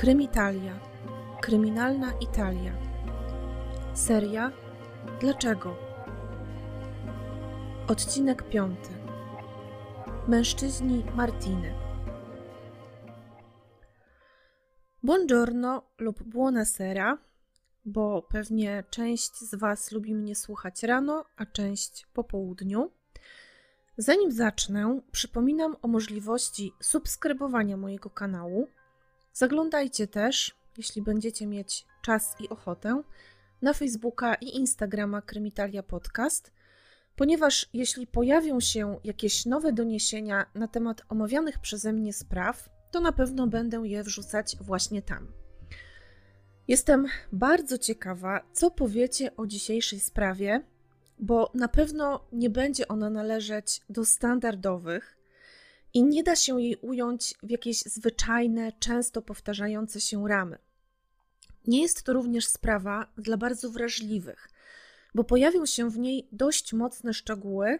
Krymitalia. Kryminalna Italia. Seria Dlaczego? Odcinek piąty. Mężczyźni Martiny. Buongiorno lub buonasera, bo pewnie część z Was lubi mnie słuchać rano, a część po południu. Zanim zacznę, przypominam o możliwości subskrybowania mojego kanału. Zaglądajcie też, jeśli będziecie mieć czas i ochotę, na Facebooka i Instagrama Krymitalia Podcast, ponieważ jeśli pojawią się jakieś nowe doniesienia na temat omawianych przeze mnie spraw, to na pewno będę je wrzucać właśnie tam. Jestem bardzo ciekawa, co powiecie o dzisiejszej sprawie, bo na pewno nie będzie ona należeć do standardowych i nie da się jej ująć w jakieś zwyczajne, często powtarzające się ramy. Nie jest to również sprawa dla bardzo wrażliwych, bo pojawią się w niej dość mocne szczegóły,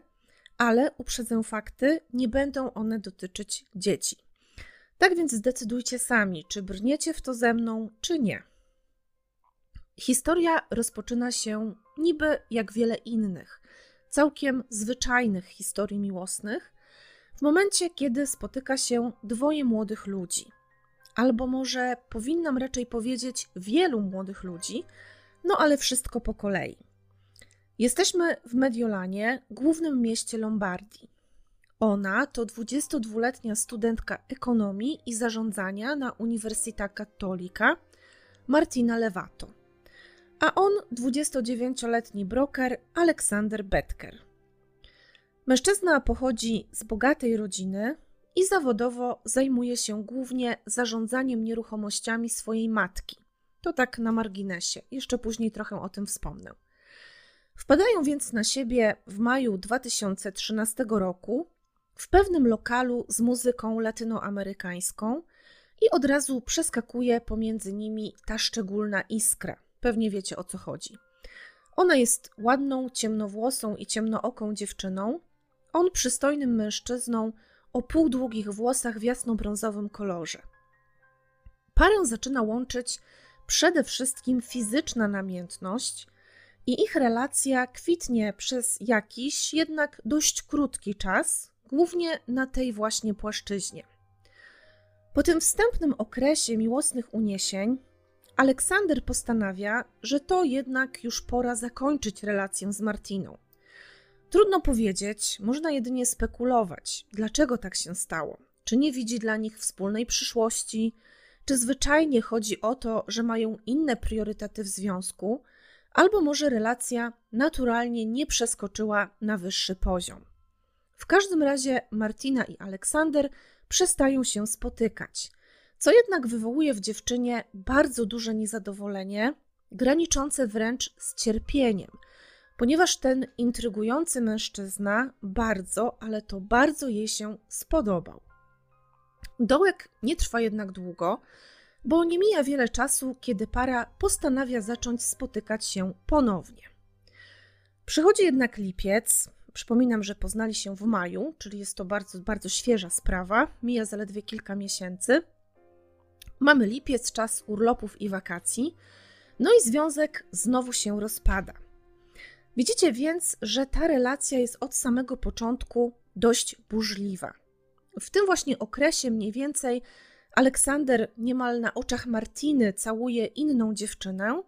ale uprzedzę fakty, nie będą one dotyczyć dzieci. Tak więc zdecydujcie sami, czy brniecie w to ze mną, czy nie. Historia rozpoczyna się niby jak wiele innych, całkiem zwyczajnych historii miłosnych, w momencie, kiedy spotyka się dwoje młodych ludzi. Albo może powinnam raczej powiedzieć wielu młodych ludzi, no ale wszystko po kolei. Jesteśmy w Mediolanie, głównym mieście Lombardii. Ona to 22-letnia studentka ekonomii i zarządzania na Uniwersyta Cattolica Martina Levato a on 29-letni broker Aleksander Betker. Mężczyzna pochodzi z bogatej rodziny i zawodowo zajmuje się głównie zarządzaniem nieruchomościami swojej matki. To tak na marginesie, jeszcze później trochę o tym wspomnę. Wpadają więc na siebie w maju 2013 roku w pewnym lokalu z muzyką latynoamerykańską i od razu przeskakuje pomiędzy nimi ta szczególna iskra – Pewnie wiecie o co chodzi. Ona jest ładną, ciemnowłosą i ciemnooką dziewczyną, on przystojnym mężczyzną o półdługich włosach w jasnobrązowym kolorze. Parę zaczyna łączyć przede wszystkim fizyczna namiętność i ich relacja kwitnie przez jakiś, jednak dość krótki czas, głównie na tej właśnie płaszczyźnie. Po tym wstępnym okresie miłosnych uniesień Aleksander postanawia, że to jednak już pora zakończyć relację z Martiną. Trudno powiedzieć, można jedynie spekulować, dlaczego tak się stało. Czy nie widzi dla nich wspólnej przyszłości, czy zwyczajnie chodzi o to, że mają inne priorytety w związku, albo może relacja naturalnie nie przeskoczyła na wyższy poziom. W każdym razie Martina i Aleksander przestają się spotykać co jednak wywołuje w dziewczynie bardzo duże niezadowolenie, graniczące wręcz z cierpieniem, ponieważ ten intrygujący mężczyzna bardzo, ale to bardzo jej się spodobał. Dołek nie trwa jednak długo, bo nie mija wiele czasu, kiedy para postanawia zacząć spotykać się ponownie. Przychodzi jednak lipiec. Przypominam, że poznali się w maju, czyli jest to bardzo, bardzo świeża sprawa. Mija zaledwie kilka miesięcy. Mamy lipiec, czas urlopów i wakacji, no i związek znowu się rozpada. Widzicie więc, że ta relacja jest od samego początku dość burzliwa. W tym właśnie okresie mniej więcej Aleksander niemal na oczach Martiny całuje inną dziewczynę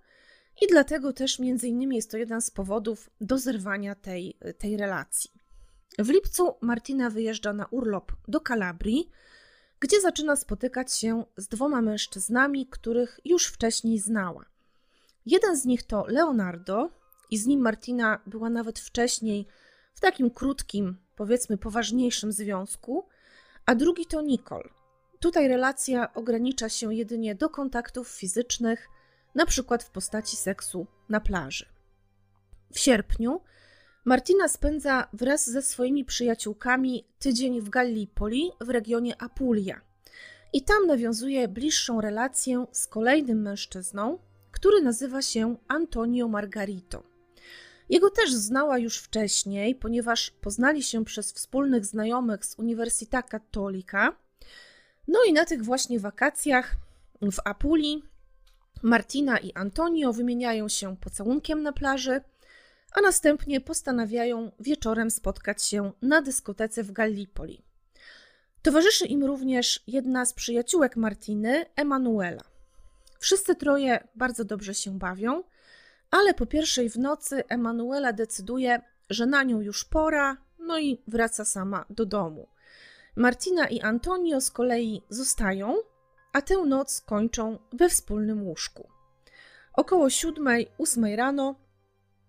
i dlatego też między innymi jest to jeden z powodów do zerwania tej, tej relacji. W lipcu Martina wyjeżdża na urlop do Kalabrii, gdzie zaczyna spotykać się z dwoma mężczyznami, których już wcześniej znała. Jeden z nich to Leonardo, i z nim Martina była nawet wcześniej w takim krótkim, powiedzmy poważniejszym związku, a drugi to Nicole. Tutaj relacja ogranicza się jedynie do kontaktów fizycznych, na przykład w postaci seksu na plaży. W sierpniu Martina spędza wraz ze swoimi przyjaciółkami tydzień w Gallipoli w regionie Apulia. I tam nawiązuje bliższą relację z kolejnym mężczyzną, który nazywa się Antonio Margarito. Jego też znała już wcześniej, ponieważ poznali się przez wspólnych znajomych z Uniwersytetu Cattolica. No i na tych właśnie wakacjach w Apuli Martina i Antonio wymieniają się pocałunkiem na plaży, a następnie postanawiają wieczorem spotkać się na dyskotece w Gallipoli. Towarzyszy im również jedna z przyjaciółek Martiny, Emanuela. Wszyscy troje bardzo dobrze się bawią, ale po pierwszej w nocy Emanuela decyduje, że na nią już pora, no i wraca sama do domu. Martina i Antonio z kolei zostają, a tę noc kończą we wspólnym łóżku. Około siódmej, ósmej rano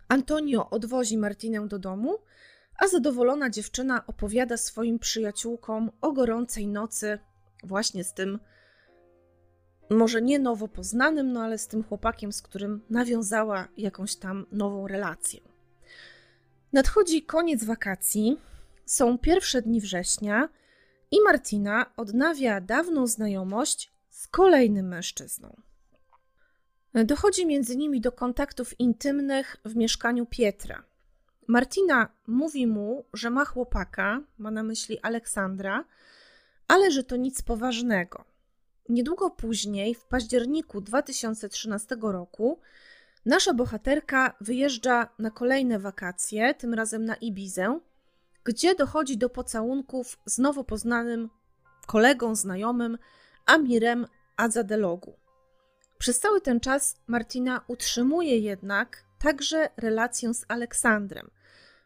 Antonio odwozi Martinę do domu, a zadowolona dziewczyna opowiada swoim przyjaciółkom o gorącej nocy właśnie z tym, może nie nowo poznanym, no ale z tym chłopakiem, z którym nawiązała jakąś tam nową relację. Nadchodzi koniec wakacji, są pierwsze dni września i Martina odnawia dawną znajomość z kolejnym mężczyzną. Dochodzi między nimi do kontaktów intymnych w mieszkaniu Pietra. Martina mówi mu, że ma chłopaka, ma na myśli Aleksandra, ale że to nic poważnego. Niedługo później, w październiku 2013 roku, nasza bohaterka wyjeżdża na kolejne wakacje, tym razem na Ibizę, gdzie dochodzi do pocałunków z nowo poznanym kolegą, znajomym Amirem Azadelogu. Przez cały ten czas Martina utrzymuje jednak także relację z Aleksandrem,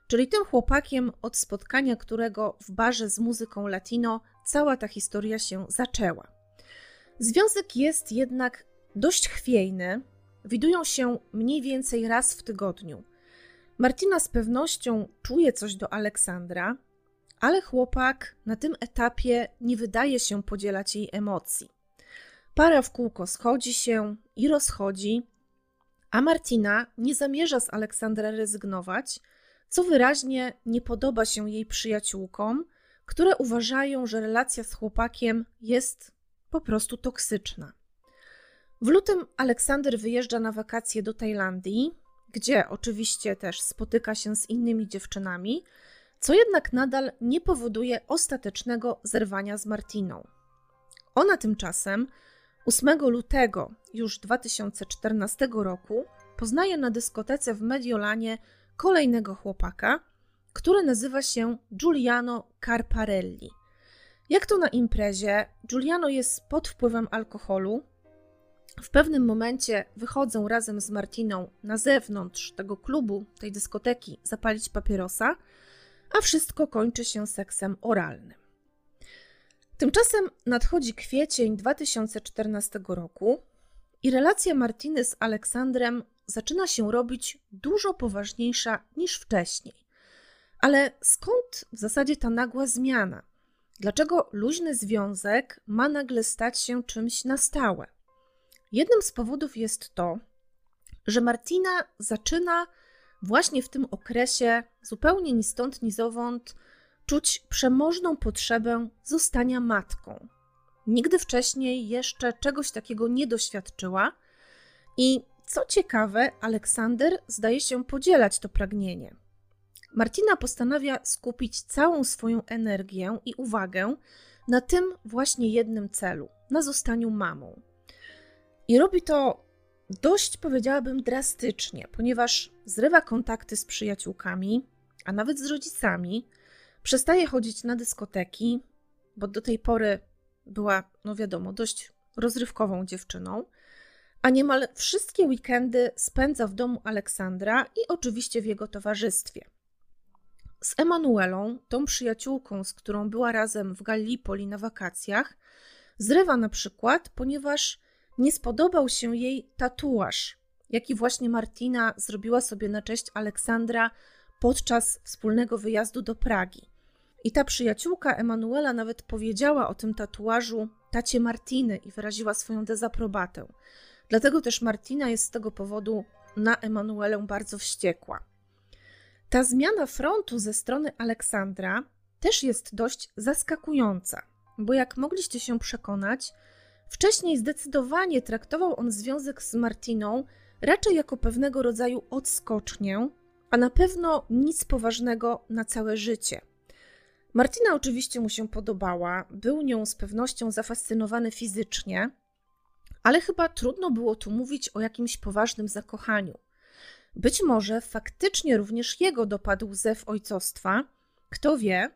czyli tym chłopakiem, od spotkania którego w barze z muzyką latino cała ta historia się zaczęła. Związek jest jednak dość chwiejny, widują się mniej więcej raz w tygodniu. Martina z pewnością czuje coś do Aleksandra, ale chłopak na tym etapie nie wydaje się podzielać jej emocji. Para w kółko schodzi się i rozchodzi, a Martina nie zamierza z Aleksandra rezygnować, co wyraźnie nie podoba się jej przyjaciółkom, które uważają, że relacja z chłopakiem jest po prostu toksyczna. W lutym Aleksander wyjeżdża na wakacje do Tajlandii, gdzie oczywiście też spotyka się z innymi dziewczynami, co jednak nadal nie powoduje ostatecznego zerwania z Martiną. Ona tymczasem 8 lutego już 2014 roku poznaje na dyskotece w Mediolanie kolejnego chłopaka, który nazywa się Giuliano Carparelli. Jak to na imprezie, Giuliano jest pod wpływem alkoholu. W pewnym momencie wychodzą razem z Martiną na zewnątrz tego klubu, tej dyskoteki, zapalić papierosa, a wszystko kończy się seksem oralnym. Tymczasem nadchodzi kwiecień 2014 roku i relacja Martiny z Aleksandrem zaczyna się robić dużo poważniejsza niż wcześniej. Ale skąd w zasadzie ta nagła zmiana? Dlaczego luźny związek ma nagle stać się czymś na stałe? Jednym z powodów jest to, że Martina zaczyna właśnie w tym okresie zupełnie ni stąd, ni zowąd czuć przemożną potrzebę zostania matką. Nigdy wcześniej jeszcze czegoś takiego nie doświadczyła i co ciekawe, Aleksander zdaje się podzielać to pragnienie. Martina postanawia skupić całą swoją energię i uwagę na tym właśnie jednym celu na zostaniu mamą. I robi to dość, powiedziałabym, drastycznie, ponieważ zrywa kontakty z przyjaciółkami, a nawet z rodzicami, przestaje chodzić na dyskoteki, bo do tej pory była, no wiadomo, dość rozrywkową dziewczyną, a niemal wszystkie weekendy spędza w domu Aleksandra i oczywiście w jego towarzystwie. Z Emanuelą, tą przyjaciółką, z którą była razem w Gallipoli na wakacjach, zrywa na przykład, ponieważ nie spodobał się jej tatuaż, jaki właśnie Martina zrobiła sobie na cześć Aleksandra podczas wspólnego wyjazdu do Pragi. I ta przyjaciółka Emanuela nawet powiedziała o tym tatuażu tacie Martiny i wyraziła swoją dezaprobatę. Dlatego też Martina jest z tego powodu na Emanuelę bardzo wściekła. Ta zmiana frontu ze strony Aleksandra też jest dość zaskakująca, bo jak mogliście się przekonać, wcześniej zdecydowanie traktował on związek z Martiną raczej jako pewnego rodzaju odskocznię, a na pewno nic poważnego na całe życie. Martina oczywiście mu się podobała, był nią z pewnością zafascynowany fizycznie, ale chyba trudno było tu mówić o jakimś poważnym zakochaniu. Być może faktycznie również jego dopadł zew ojcostwa, kto wie,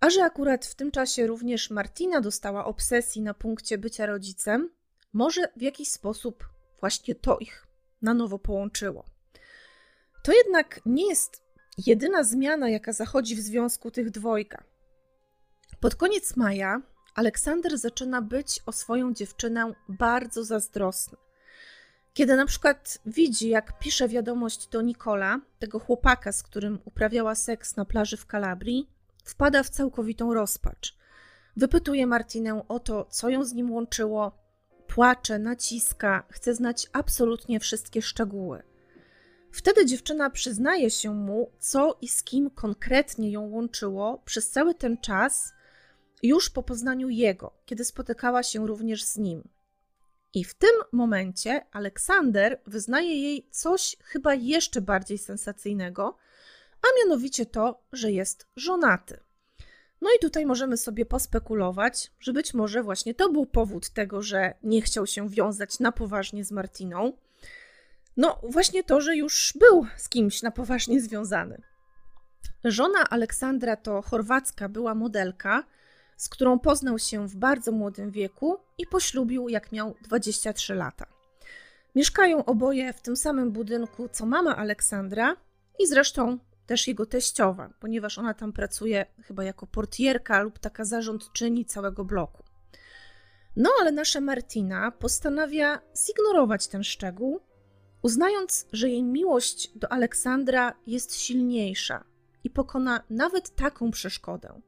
a że akurat w tym czasie również Martina dostała obsesji na punkcie bycia rodzicem, może w jakiś sposób właśnie to ich na nowo połączyło. To jednak nie jest jedyna zmiana, jaka zachodzi w związku tych dwojga. Pod koniec maja Aleksander zaczyna być o swoją dziewczynę bardzo zazdrosny. Kiedy na przykład widzi, jak pisze wiadomość do Nikola, tego chłopaka, z którym uprawiała seks na plaży w Kalabrii, wpada w całkowitą rozpacz. Wypytuje Martinę o to, co ją z nim łączyło, płacze, naciska, chce znać absolutnie wszystkie szczegóły. Wtedy dziewczyna przyznaje się mu, co i z kim konkretnie ją łączyło przez cały ten czas, już po poznaniu jego, kiedy spotykała się również z nim. I w tym momencie Aleksander wyznaje jej coś chyba jeszcze bardziej sensacyjnego, a mianowicie to, że jest żonaty. No i tutaj możemy sobie pospekulować, że być może właśnie to był powód tego, że nie chciał się wiązać na poważnie z Martiną. No, właśnie to, że już był z kimś na poważnie związany. Żona Aleksandra to chorwacka była modelka, z którą poznał się w bardzo młodym wieku i poślubił, jak miał 23 lata. Mieszkają oboje w tym samym budynku co mama Aleksandra i zresztą też jego teściowa, ponieważ ona tam pracuje chyba jako portierka lub taka zarządczyni całego bloku. No ale nasza Martina postanawia zignorować ten szczegół, uznając, że jej miłość do Aleksandra jest silniejsza i pokona nawet taką przeszkodę.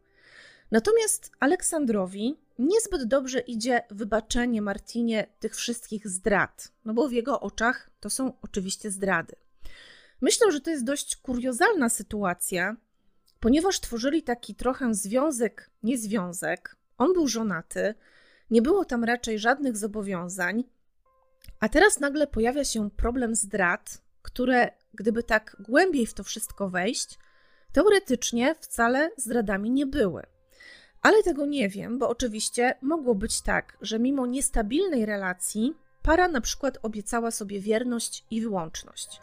Natomiast Aleksandrowi niezbyt dobrze idzie wybaczenie Martinie tych wszystkich zdrad, no bo w jego oczach to są oczywiście zdrady. Myślę, że to jest dość kuriozalna sytuacja, ponieważ tworzyli taki trochę związek, niezwiązek. On był żonaty, nie było tam raczej żadnych zobowiązań, a teraz nagle pojawia się problem zdrad, które, gdyby tak głębiej w to wszystko wejść, teoretycznie wcale zdradami nie były. Ale tego nie wiem, bo oczywiście mogło być tak, że mimo niestabilnej relacji para na przykład obiecała sobie wierność i wyłączność.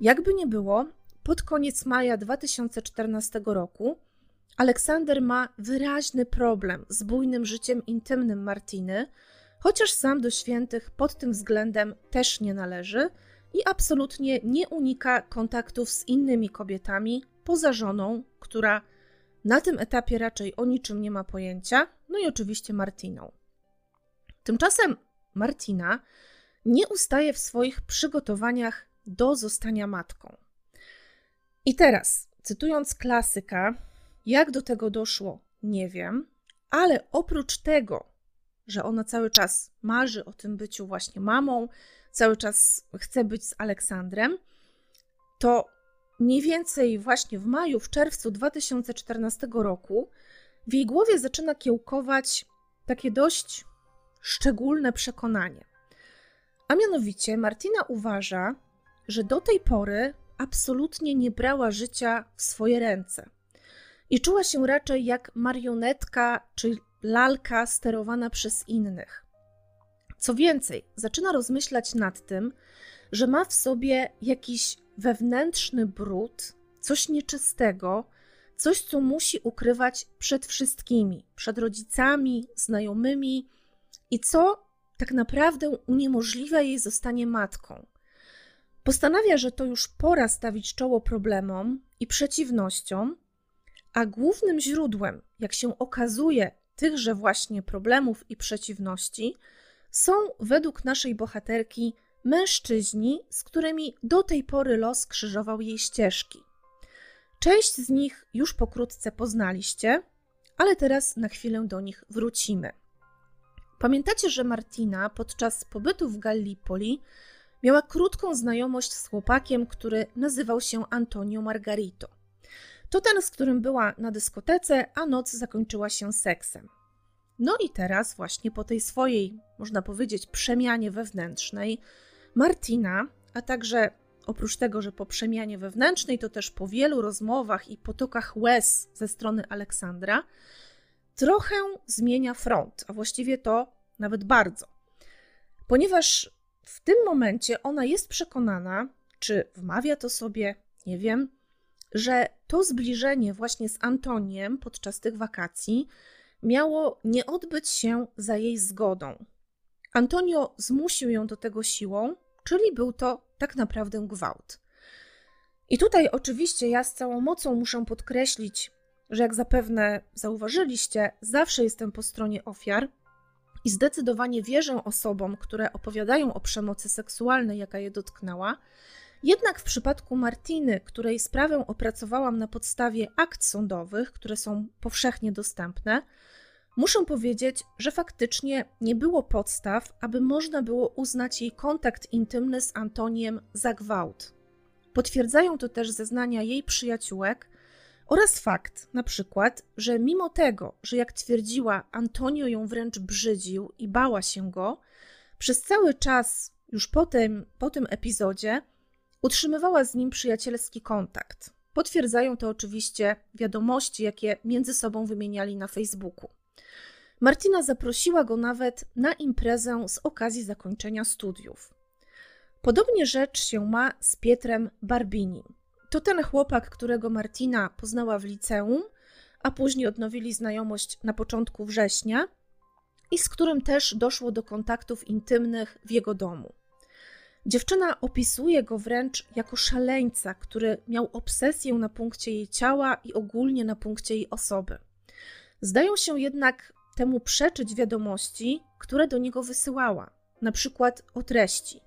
Jakby nie było, pod koniec maja 2014 roku Aleksander ma wyraźny problem z bujnym życiem intymnym Martiny, chociaż sam do świętych pod tym względem też nie należy i absolutnie nie unika kontaktów z innymi kobietami poza żoną, która na tym etapie raczej o niczym nie ma pojęcia, no i oczywiście Martiną. Tymczasem Martina nie ustaje w swoich przygotowaniach do zostania matką. I teraz, cytując klasyka, jak do tego doszło, nie wiem, ale oprócz tego, że ona cały czas marzy o tym byciu właśnie mamą, cały czas chce być z Aleksandrem, to mniej więcej właśnie w maju, w czerwcu 2014 roku w jej głowie zaczyna kiełkować takie dość szczególne przekonanie. A mianowicie Martina uważa, że do tej pory absolutnie nie brała życia w swoje ręce i czuła się raczej jak marionetka czy lalka sterowana przez innych. Co więcej, zaczyna rozmyślać nad tym, że ma w sobie jakiś wewnętrzny brud, coś nieczystego, coś, co musi ukrywać przed wszystkimi, przed rodzicami, znajomymi i co tak naprawdę uniemożliwia jej zostanie matką. Postanawia, że to już pora stawić czoło problemom i przeciwnościom, a głównym źródłem, jak się okazuje, tychże właśnie problemów i przeciwności są według naszej bohaterki mężczyźni, z którymi do tej pory los krzyżował jej ścieżki. Część z nich już pokrótce poznaliście, ale teraz na chwilę do nich wrócimy. Pamiętacie, że Martina podczas pobytu w Gallipoli miała krótką znajomość z chłopakiem, który nazywał się Antonio Margarito. To ten, z którym była na dyskotece, a noc zakończyła się seksem. No i teraz, właśnie po tej swojej, można powiedzieć, przemianie wewnętrznej, Martina, a także oprócz tego, że po przemianie wewnętrznej, to też po wielu rozmowach i potokach łez ze strony Aleksandra, trochę zmienia front, a właściwie to nawet bardzo. ponieważ w tym momencie ona jest przekonana, czy wmawia to sobie, nie wiem, że to zbliżenie właśnie z Antoniem podczas tych wakacji miało nie odbyć się za jej zgodą. Antonio zmusił ją do tego siłą, czyli był to tak naprawdę gwałt. I tutaj oczywiście ja z całą mocą muszę podkreślić, że jak zapewne zauważyliście, zawsze jestem po stronie ofiar i zdecydowanie wierzę osobom, które opowiadają o przemocy seksualnej, jaka je dotknęła. Jednak w przypadku Martiny, której sprawę opracowałam na podstawie akt sądowych, które są powszechnie dostępne, muszę powiedzieć, że faktycznie nie było podstaw, aby można było uznać jej kontakt intymny z Antoniem za gwałt. Potwierdzają to też zeznania jej przyjaciółek oraz fakt, na przykład, że mimo tego, że jak twierdziła, Antonio ją wręcz brzydził i bała się go, przez cały czas, już po tym, po tym epizodzie, utrzymywała z nim przyjacielski kontakt. Potwierdzają to oczywiście wiadomości, jakie między sobą wymieniali na Facebooku. Martina zaprosiła go nawet na imprezę z okazji zakończenia studiów. Podobnie rzecz się ma z Pietrem Barbini. To ten chłopak, którego Martina poznała w liceum, a później odnowili znajomość na początku września i z którym też doszło do kontaktów intymnych w jego domu. Dziewczyna opisuje go wręcz jako szaleńca, który miał obsesję na punkcie jej ciała i ogólnie na punkcie jej osoby. Zdają się jednak temu przeczyć wiadomości, które do niego wysyłała, na przykład o treści.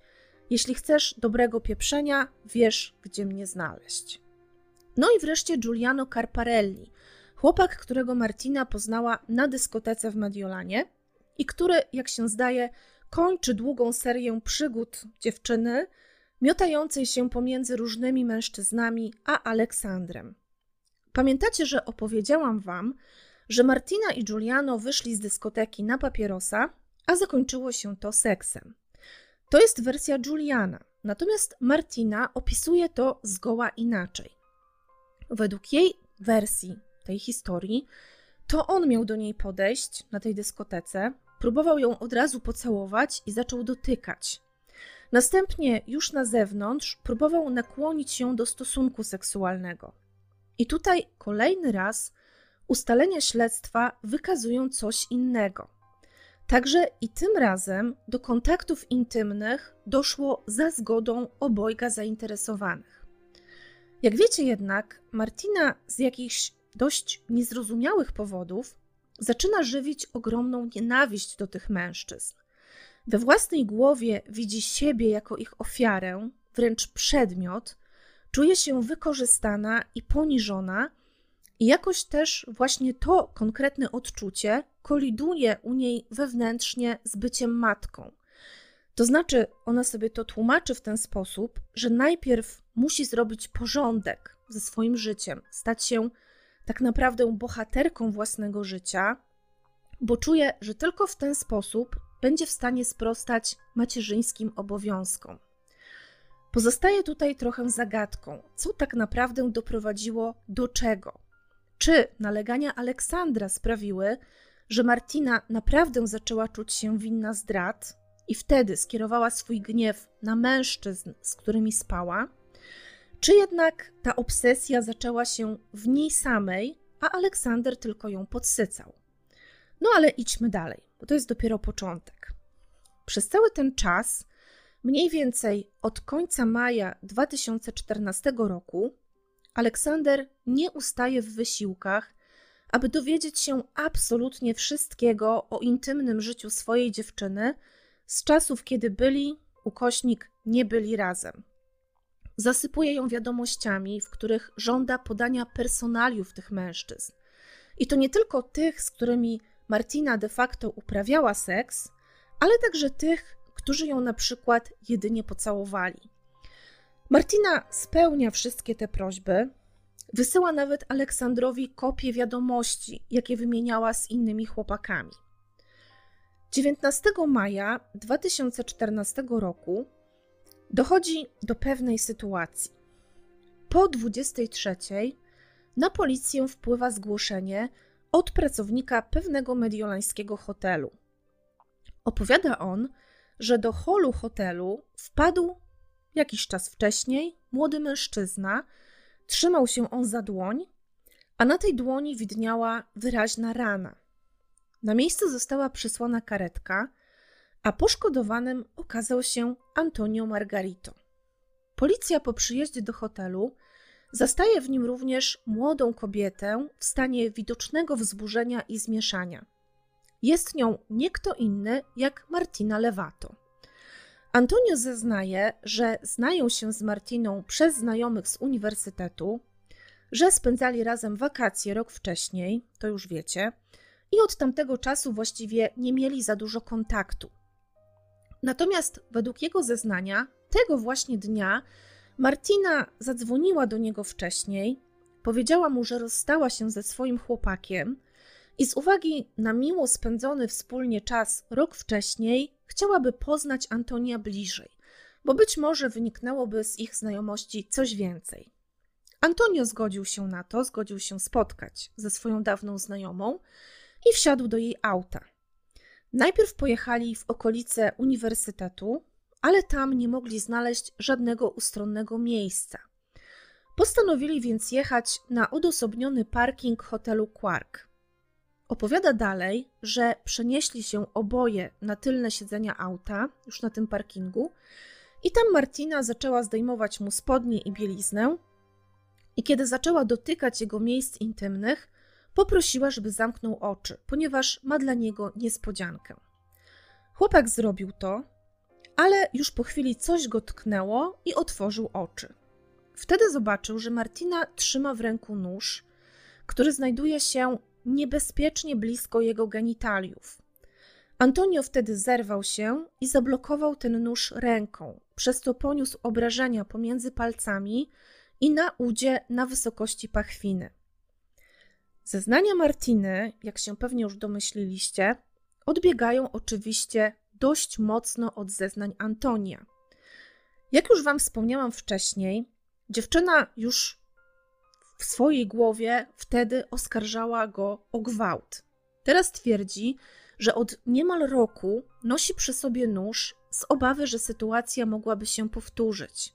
Jeśli chcesz dobrego pieprzenia, wiesz, gdzie mnie znaleźć. No i wreszcie Giuliano Carparelli, chłopak, którego Martina poznała na dyskotece w Mediolanie i który, jak się zdaje, kończy długą serię przygód dziewczyny, miotającej się pomiędzy różnymi mężczyznami a Aleksandrem. Pamiętacie, że opowiedziałam wam, że Martina i Giuliano wyszli z dyskoteki na papierosa, a zakończyło się to seksem. To jest wersja Giuliana, natomiast Martina opisuje to zgoła inaczej. Według jej wersji tej historii, to on miał do niej podejść na tej dyskotece, próbował ją od razu pocałować i zaczął dotykać. Następnie już na zewnątrz próbował nakłonić ją do stosunku seksualnego. I tutaj kolejny raz ustalenia śledztwa wykazują coś innego. Także i tym razem do kontaktów intymnych doszło za zgodą obojga zainteresowanych. Jak wiecie jednak, Martina z jakichś dość niezrozumiałych powodów zaczyna żywić ogromną nienawiść do tych mężczyzn. We własnej głowie widzi siebie jako ich ofiarę, wręcz przedmiot, czuje się wykorzystana i poniżona, i jakoś też właśnie to konkretne odczucie koliduje u niej wewnętrznie z byciem matką. To znaczy, ona sobie to tłumaczy w ten sposób, że najpierw musi zrobić porządek ze swoim życiem, stać się tak naprawdę bohaterką własnego życia, bo czuje, że tylko w ten sposób będzie w stanie sprostać macierzyńskim obowiązkom. Pozostaje tutaj trochę zagadką, co tak naprawdę doprowadziło do czego. Czy nalegania Aleksandra sprawiły, że Martina naprawdę zaczęła czuć się winna zdrad i wtedy skierowała swój gniew na mężczyzn, z którymi spała? Czy jednak ta obsesja zaczęła się w niej samej, a Aleksander tylko ją podsycał? No ale idźmy dalej, bo to jest dopiero początek. Przez cały ten czas, mniej więcej od końca maja 2014 roku, Aleksander nie ustaje w wysiłkach, aby dowiedzieć się absolutnie wszystkiego o intymnym życiu swojej dziewczyny z czasów, kiedy byli, ukośnik, nie byli razem. Zasypuje ją wiadomościami, w których żąda podania personaliów tych mężczyzn. I to nie tylko tych, z którymi Martina de facto uprawiała seks, ale także tych, którzy ją na przykład jedynie pocałowali. Martina spełnia wszystkie te prośby, wysyła nawet Aleksandrowi kopie wiadomości, jakie wymieniała z innymi chłopakami. 19 maja 2014 roku dochodzi do pewnej sytuacji. Po 23 na policję wpływa zgłoszenie od pracownika pewnego mediolańskiego hotelu. Opowiada on, że do holu hotelu wpadł jakiś czas wcześniej młody mężczyzna. Trzymał się on za dłoń, a na tej dłoni widniała wyraźna rana. Na miejsce została przysłana karetka, a poszkodowanym okazał się Antonio Margarito. Policja po przyjeździe do hotelu zastaje w nim również młodą kobietę w stanie widocznego wzburzenia i zmieszania. Jest nią nie kto inny jak Martina Lewato. Antonio zeznaje, że znają się z Martiną przez znajomych z uniwersytetu, że spędzali razem wakacje rok wcześniej, to już wiecie, i od tamtego czasu właściwie nie mieli za dużo kontaktu. Natomiast według jego zeznania, tego właśnie dnia Martina zadzwoniła do niego wcześniej, powiedziała mu, że rozstała się ze swoim chłopakiem i z uwagi na miło spędzony wspólnie czas rok wcześniej, chciałaby poznać Antonia bliżej, bo być może wyniknęłoby z ich znajomości coś więcej. Antonio zgodził się na to, zgodził się spotkać ze swoją dawną znajomą i wsiadł do jej auta. Najpierw pojechali w okolice uniwersytetu, ale tam nie mogli znaleźć żadnego ustronnego miejsca. Postanowili więc jechać na odosobniony parking hotelu Quark. Opowiada dalej, że przenieśli się oboje na tylne siedzenia auta, już na tym parkingu, i tam Martina zaczęła zdejmować mu spodnie i bieliznę. I kiedy zaczęła dotykać jego miejsc intymnych, poprosiła, żeby zamknął oczy, ponieważ ma dla niego niespodziankę. Chłopak zrobił to, ale już po chwili coś go tknęło i otworzył oczy. Wtedy zobaczył, że Martina trzyma w ręku nóż, który znajduje się niebezpiecznie blisko jego genitaliów. Antonio wtedy zerwał się i zablokował ten nóż ręką, przez co poniósł obrażenia pomiędzy palcami i na udzie na wysokości pachwiny. Zeznania Martiny, jak się pewnie już domyśliliście, odbiegają oczywiście dość mocno od zeznań Antonia. Jak już Wam wspomniałam wcześniej, dziewczyna już w swojej głowie wtedy oskarżała go o gwałt. Teraz twierdzi, że od niemal roku nosi przy sobie nóż z obawy, że sytuacja mogłaby się powtórzyć.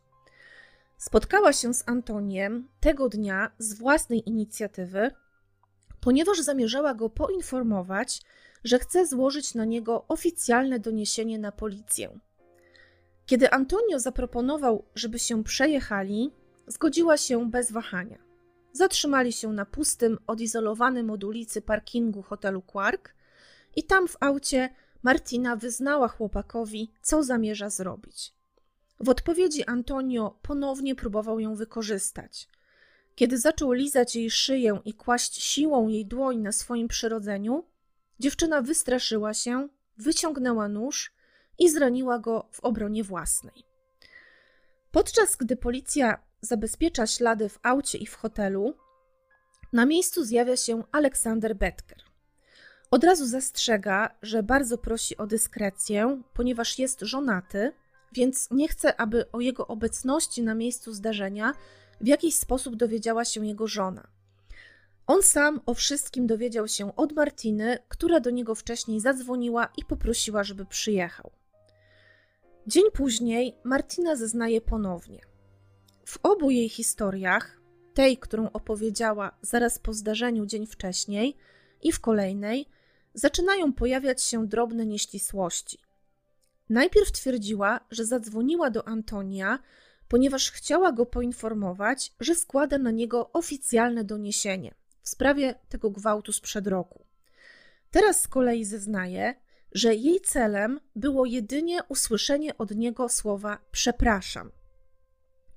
Spotkała się z Antoniem tego dnia z własnej inicjatywy, ponieważ zamierzała go poinformować, że chce złożyć na niego oficjalne doniesienie na policję. Kiedy Antonio zaproponował, żeby się przejechali, zgodziła się bez wahania. Zatrzymali się na pustym, odizolowanym od ulicy parkingu hotelu Quark i tam w aucie Martina wyznała chłopakowi, co zamierza zrobić. W odpowiedzi Antonio ponownie próbował ją wykorzystać. Kiedy zaczął lizać jej szyję i kłaść siłą jej dłoń na swoim przyrodzeniu, dziewczyna wystraszyła się, wyciągnęła nóż i zraniła go w obronie własnej. Podczas gdy policja zabezpiecza ślady w aucie i w hotelu, na miejscu zjawia się Aleksander Betker. Od razu zastrzega, że bardzo prosi o dyskrecję, ponieważ jest żonaty, więc nie chce, aby o jego obecności na miejscu zdarzenia w jakiś sposób dowiedziała się jego żona. On sam o wszystkim dowiedział się od Martiny, która do niego wcześniej zadzwoniła i poprosiła, żeby przyjechał. Dzień później Martina zeznaje ponownie. W obu jej historiach, tej, którą opowiedziała zaraz po zdarzeniu dzień wcześniej, i w kolejnej, zaczynają pojawiać się drobne nieścisłości. Najpierw twierdziła, że zadzwoniła do Antonia, ponieważ chciała go poinformować, że składa na niego oficjalne doniesienie w sprawie tego gwałtu sprzed roku. Teraz z kolei zeznaje, że jej celem było jedynie usłyszenie od niego słowa przepraszam.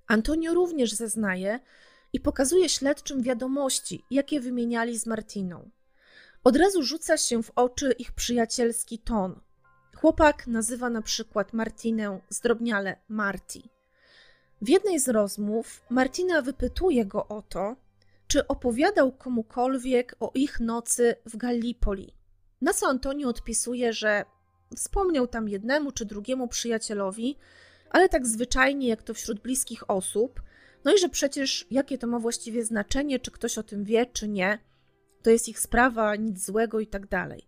Antonio również zeznaje i pokazuje śledczym wiadomości, jakie wymieniali z Martiną. Od razu rzuca się w oczy ich przyjacielski ton. Chłopak nazywa na przykład Martinę zdrobniale Marti. W jednej z rozmów Martina wypytuje go o to, czy opowiadał komukolwiek o ich nocy w Gallipoli. Na co Antonio odpisuje, że wspomniał tam jednemu czy drugiemu przyjacielowi, ale tak zwyczajnie jak to wśród bliskich osób, no i że przecież jakie to ma właściwie znaczenie, czy ktoś o tym wie, czy nie, to jest ich sprawa, nic złego i tak dalej.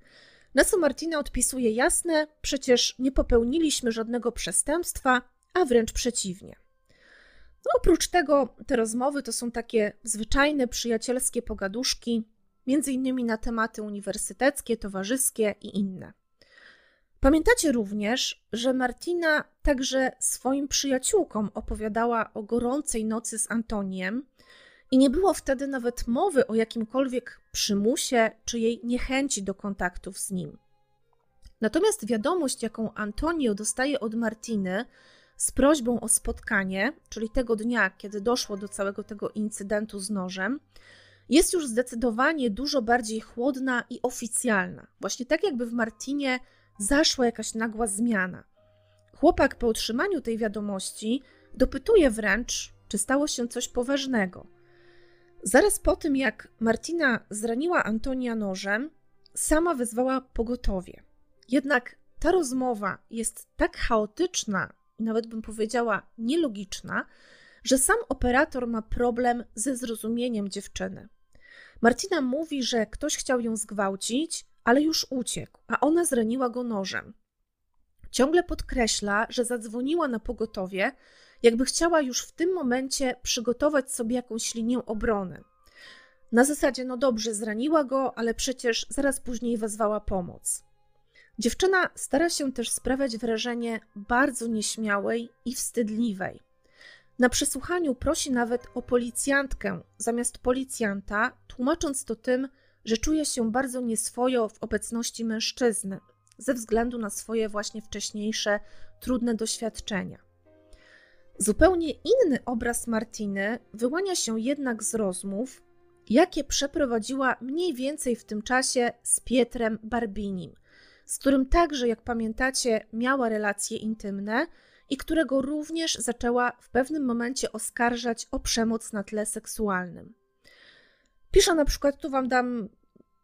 Na co Martina odpisuje jasne, przecież nie popełniliśmy żadnego przestępstwa, a wręcz przeciwnie. No, oprócz tego te rozmowy to są takie zwyczajne, przyjacielskie pogaduszki, między innymi na tematy uniwersyteckie, towarzyskie i inne. Pamiętacie również, że Martina także swoim przyjaciółkom opowiadała o gorącej nocy z Antoniem i nie było wtedy nawet mowy o jakimkolwiek przymusie czy jej niechęci do kontaktów z nim. Natomiast wiadomość, jaką Antonio dostaje od Martiny z prośbą o spotkanie, czyli tego dnia, kiedy doszło do całego tego incydentu z nożem, jest już zdecydowanie dużo bardziej chłodna i oficjalna. Właśnie tak, jakby w Martinie zaszła jakaś nagła zmiana. Chłopak po otrzymaniu tej wiadomości dopytuje wręcz, czy stało się coś poważnego. Zaraz po tym, jak Martina zraniła Antonia nożem, sama wezwała pogotowie. Jednak ta rozmowa jest tak chaotyczna i nawet bym powiedziała nielogiczna, że sam operator ma problem ze zrozumieniem dziewczyny. Martina mówi, że ktoś chciał ją zgwałcić, ale już uciekł, a ona zraniła go nożem. Ciągle podkreśla, że zadzwoniła na pogotowie, jakby chciała już w tym momencie przygotować sobie jakąś linię obrony. Na zasadzie, no dobrze, zraniła go, ale przecież zaraz później wezwała pomoc. Dziewczyna stara się też sprawiać wrażenie bardzo nieśmiałej i wstydliwej. Na przesłuchaniu prosi nawet o policjantkę zamiast policjanta, tłumacząc to tym, że czuje się bardzo nieswojo w obecności mężczyzny, ze względu na swoje właśnie wcześniejsze trudne doświadczenia. Zupełnie inny obraz Martiny wyłania się jednak z rozmów, jakie przeprowadziła mniej więcej w tym czasie z Pietrem Barbinim, z którym także, jak pamiętacie, miała relacje intymne i którego również zaczęła w pewnym momencie oskarżać o przemoc na tle seksualnym. Piszę na przykład, tu wam dam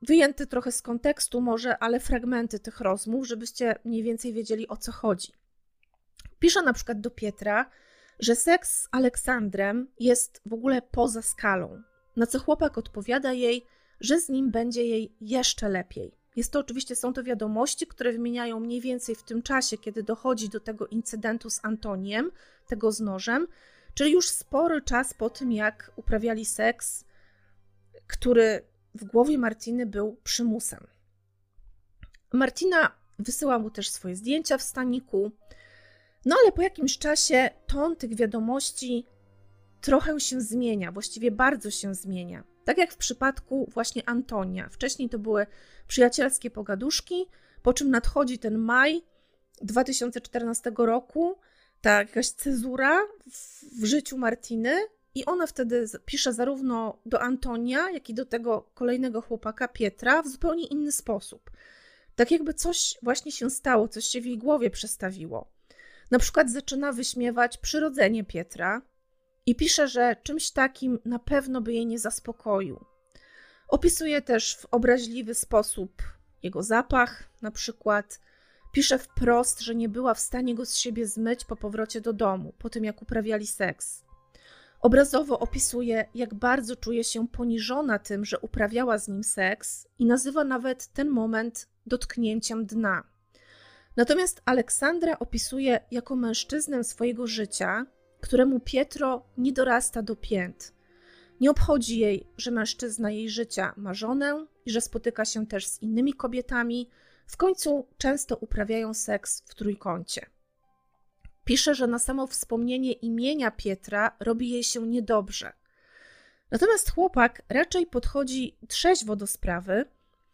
wyjęty trochę z kontekstu może, ale fragmenty tych rozmów, żebyście mniej więcej wiedzieli o co chodzi. Pisze na przykład do Pietra, że seks z Aleksandrem jest w ogóle poza skalą, na co chłopak odpowiada jej, że z nim będzie jej jeszcze lepiej. Jest to oczywiście, są to wiadomości, które wymieniają mniej więcej w tym czasie, kiedy dochodzi do tego incydentu z Antoniem, tego z nożem, czyli już spory czas po tym, jak uprawiali seks, który w głowie Martiny był przymusem. Martina wysyła mu też swoje zdjęcia w staniku, no ale po jakimś czasie ton tych wiadomości trochę się zmienia, właściwie bardzo się zmienia. Tak jak w przypadku właśnie Antonia. Wcześniej to były przyjacielskie pogaduszki, po czym nadchodzi ten maj 2014 roku, ta jakaś cezura w, życiu Martiny, i ona wtedy pisze zarówno do Antonia, jak i do tego kolejnego chłopaka Pietra w zupełnie inny sposób. Tak jakby coś właśnie się stało, coś się w jej głowie przestawiło. Na przykład zaczyna wyśmiewać przyrodzenie Pietra i pisze, że czymś takim na pewno by jej nie zaspokoił. Opisuje też w obraźliwy sposób jego zapach, na przykład pisze wprost, że nie była w stanie go z siebie zmyć po powrocie do domu, po tym jak uprawiali seks. Obrazowo opisuje, jak bardzo czuje się poniżona tym, że uprawiała z nim seks i nazywa nawet ten moment dotknięciem dna. Natomiast Aleksandra opisuje jako mężczyznę swojego życia, któremu Pietro nie dorasta do pięt. Nie obchodzi jej, że mężczyzna jej życia ma żonę i że spotyka się też z innymi kobietami. W końcu często uprawiają seks w trójkącie. Pisze, że na samo wspomnienie imienia Pietra robi jej się niedobrze. Natomiast chłopak raczej podchodzi trzeźwo do sprawy,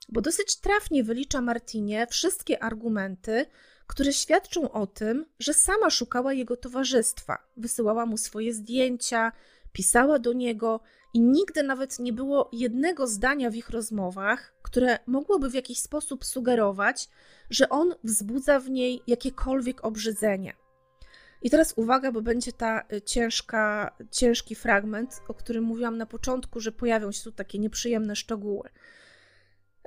bo dosyć trafnie wylicza Martinie wszystkie argumenty, które świadczą o tym, że sama szukała jego towarzystwa, wysyłała mu swoje zdjęcia, pisała do niego i nigdy nawet nie było jednego zdania w ich rozmowach, które mogłoby w jakiś sposób sugerować, że on wzbudza w niej jakiekolwiek obrzydzenie. I teraz uwaga, bo będzie ta y, ciężka, ciężki fragment, o którym mówiłam na początku, że pojawią się tu takie nieprzyjemne szczegóły.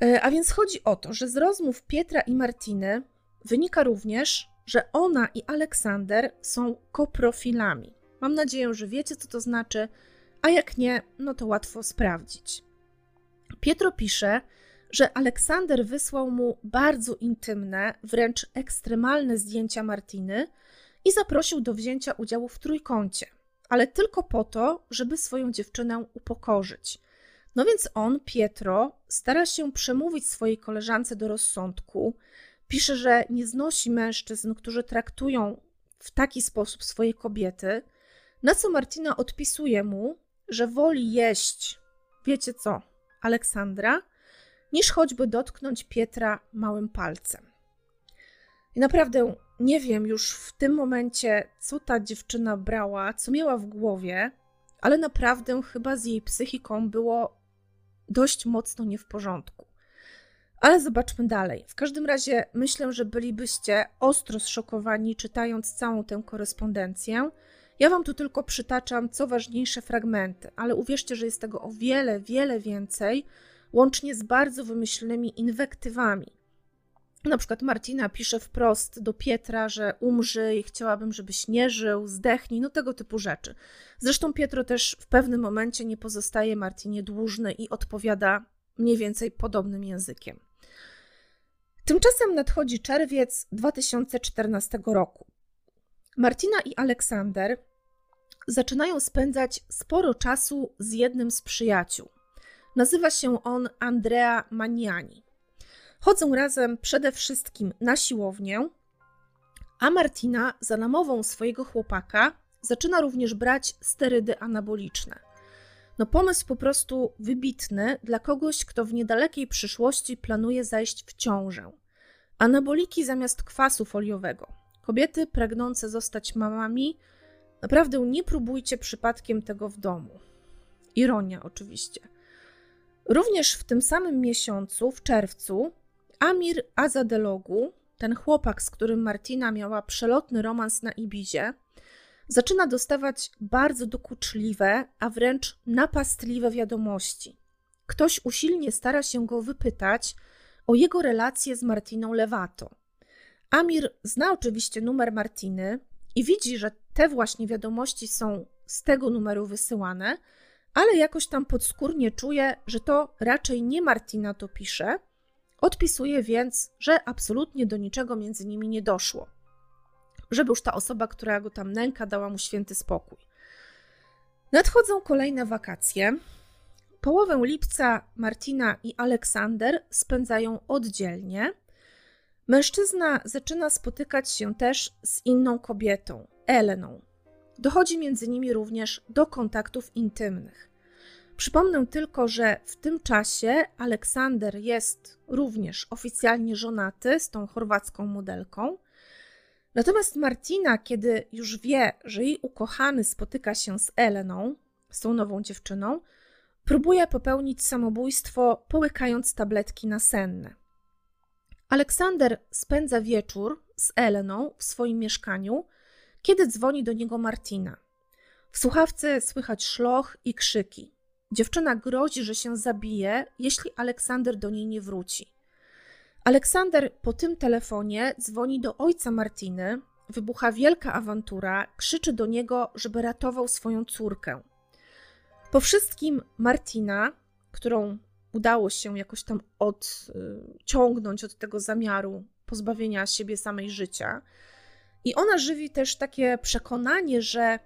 E, a więc chodzi o to, że z rozmów Pietra i Martiny wynika również, że ona i Aleksander są koprofilami. Mam nadzieję, że wiecie, co to znaczy, a jak nie, no to łatwo sprawdzić. Pietro pisze, że Aleksander wysłał mu bardzo intymne, wręcz ekstremalne zdjęcia Martiny i zaprosił do wzięcia udziału w trójkącie, ale tylko po to, żeby swoją dziewczynę upokorzyć. No więc on, Pietro, stara się przemówić swojej koleżance do rozsądku. Pisze, że nie znosi mężczyzn, którzy traktują w taki sposób swoje kobiety, na co Martina odpisuje mu, że woli jeść, wiecie co, Aleksandra, niż choćby dotknąć Pietra małym palcem. I naprawdę nie wiem już w tym momencie, co ta dziewczyna brała, co miała w głowie, ale naprawdę chyba z jej psychiką było dość mocno nie w porządku. Ale zobaczmy dalej. W każdym razie myślę, że bylibyście ostro zszokowani czytając całą tę korespondencję. Ja wam tu tylko przytaczam co ważniejsze fragmenty, ale uwierzcie, że jest tego o wiele, wiele więcej, łącznie z bardzo wymyślnymi inwektywami. Na przykład Martina pisze wprost do Pietra, że umrzyj, chciałabym, żebyś nie żył, zdechnij, no tego typu rzeczy. Zresztą Pietro też w pewnym momencie nie pozostaje Martinie dłużny i odpowiada mniej więcej podobnym językiem. Tymczasem nadchodzi czerwiec 2014 roku. Martina i Aleksander zaczynają spędzać sporo czasu z jednym z przyjaciół. Nazywa się on Andrea Maniani. Chodzą razem przede wszystkim na siłownię, a Martina za namową swojego chłopaka zaczyna również brać sterydy anaboliczne. No pomysł po prostu wybitny dla kogoś, kto w niedalekiej przyszłości planuje zajść w ciążę. Anaboliki zamiast kwasu foliowego. Kobiety pragnące zostać mamami, naprawdę nie próbujcie przypadkiem tego w domu. Ironia oczywiście. Również w tym samym miesiącu, w czerwcu, Amir Azadelogu, ten chłopak, z którym Martina miała przelotny romans na Ibizie, zaczyna dostawać bardzo dokuczliwe, a wręcz napastliwe wiadomości. Ktoś usilnie stara się go wypytać o jego relacje z Martiną Lewato. Amir zna oczywiście numer Martiny i widzi, że te właśnie wiadomości są z tego numeru wysyłane, ale jakoś tam podskórnie czuje, że to raczej nie Martina to pisze. Odpisuje więc, że absolutnie do niczego między nimi nie doszło. Żeby już ta osoba, która go tam nęka, dała mu święty spokój. Nadchodzą kolejne wakacje. Połowę lipca Martina i Aleksander spędzają oddzielnie. Mężczyzna zaczyna spotykać się też z inną kobietą, Eleną. Dochodzi między nimi również do kontaktów intymnych. Przypomnę tylko, że w tym czasie Aleksander jest również oficjalnie żonaty z tą chorwacką modelką. Natomiast Martina, kiedy już wie, że jej ukochany spotyka się z Eleną, z tą nową dziewczyną, próbuje popełnić samobójstwo, połykając tabletki nasenne. Aleksander spędza wieczór z Eleną w swoim mieszkaniu, kiedy dzwoni do niego Martina. W słuchawce słychać szloch i krzyki. Dziewczyna grozi, że się zabije, jeśli Aleksander do niej nie wróci. Aleksander po tym telefonie dzwoni do ojca Martiny, wybucha wielka awantura, krzyczy do niego, żeby ratował swoją córkę. Po wszystkim Martina, którą udało się jakoś tam odciągnąć od tego zamiaru pozbawienia siebie samej życia, i ona żywi też takie przekonanie, że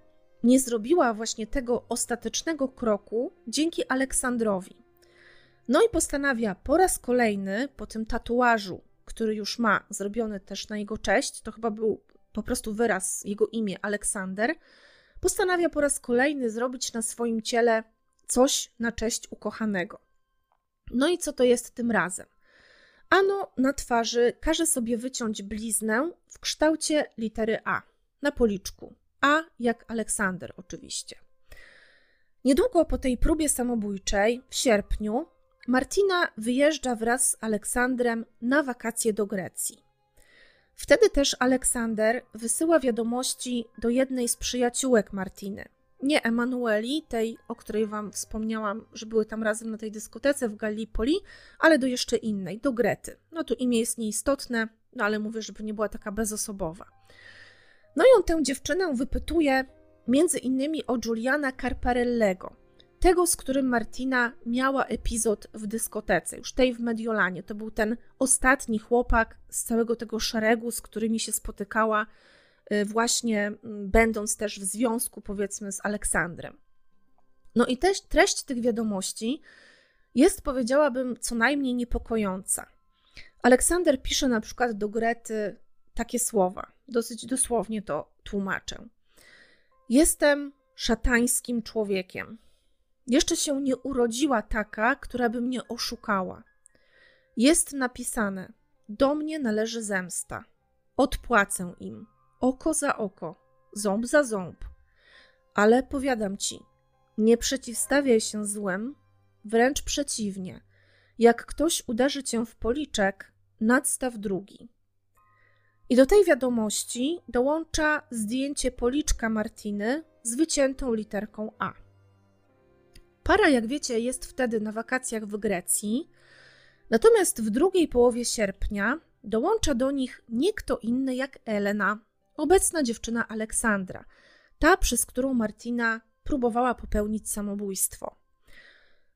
nie zrobiła właśnie tego ostatecznego kroku dzięki Aleksandrowi. No i postanawia po raz kolejny, po tym tatuażu, który już ma zrobiony też na jego cześć, to chyba był po prostu wyraz jego imię Aleksander, postanawia po raz kolejny zrobić na swoim ciele coś na cześć ukochanego. No i co to jest tym razem? Ano na twarzy każe sobie wyciąć bliznę w kształcie litery A na policzku. A jak Aleksander, oczywiście. Niedługo po tej próbie samobójczej, w sierpniu, Martina wyjeżdża wraz z Aleksandrem na wakacje do Grecji. Wtedy też Aleksander wysyła wiadomości do jednej z przyjaciółek Martiny. Nie Emanueli, tej, o której Wam wspomniałam, że były tam razem na tej dyskotece w Gallipoli, ale do jeszcze innej, do Grety. No tu imię jest nieistotne, no ale mówię, żeby nie była taka bezosobowa. No i on tę dziewczynę wypytuje między innymi o Giuliana Carparellego, tego, z którym Martina miała epizod w dyskotece, już tej w Mediolanie. To był ten ostatni chłopak z całego tego szeregu, z którymi się spotykała, y, właśnie mm, będąc też w związku, powiedzmy, z Aleksandrem. No i też treść tych wiadomości jest, powiedziałabym, co najmniej niepokojąca. Aleksander pisze na przykład do Grety takie słowa, dosyć dosłownie to tłumaczę. Jestem szatańskim człowiekiem. Jeszcze się nie urodziła taka, która by mnie oszukała. Jest napisane: Do mnie należy zemsta. Odpłacę im oko za oko, ząb za ząb. Ale powiadam ci, nie przeciwstawiaj się złem, wręcz przeciwnie. Jak ktoś uderzy cię w policzek, nadstaw drugi. I do tej wiadomości dołącza zdjęcie policzka Martiny z wyciętą literką A. Para, jak wiecie, jest wtedy na wakacjach w Grecji, natomiast w drugiej połowie sierpnia dołącza do nich nie kto inny jak Elena, obecna dziewczyna Aleksandra, ta, przez którą Martina próbowała popełnić samobójstwo.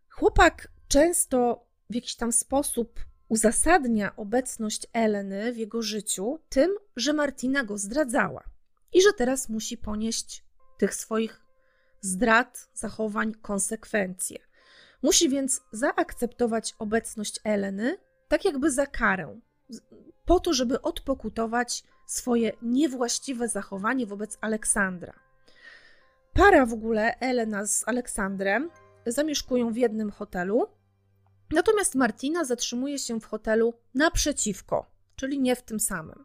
Chłopak często w jakiś tam sposób uzasadnia obecność Eleny w jego życiu tym, że Martina go zdradzała i że teraz musi ponieść tych swoich zdrad, zachowań, konsekwencje. Musi więc zaakceptować obecność Eleny, tak jakby za karę, po to, żeby odpokutować swoje niewłaściwe zachowanie wobec Aleksandra. Para w ogóle, Elena z Aleksandrem, zamieszkują w jednym hotelu, natomiast Martina zatrzymuje się w hotelu naprzeciwko, czyli nie w tym samym.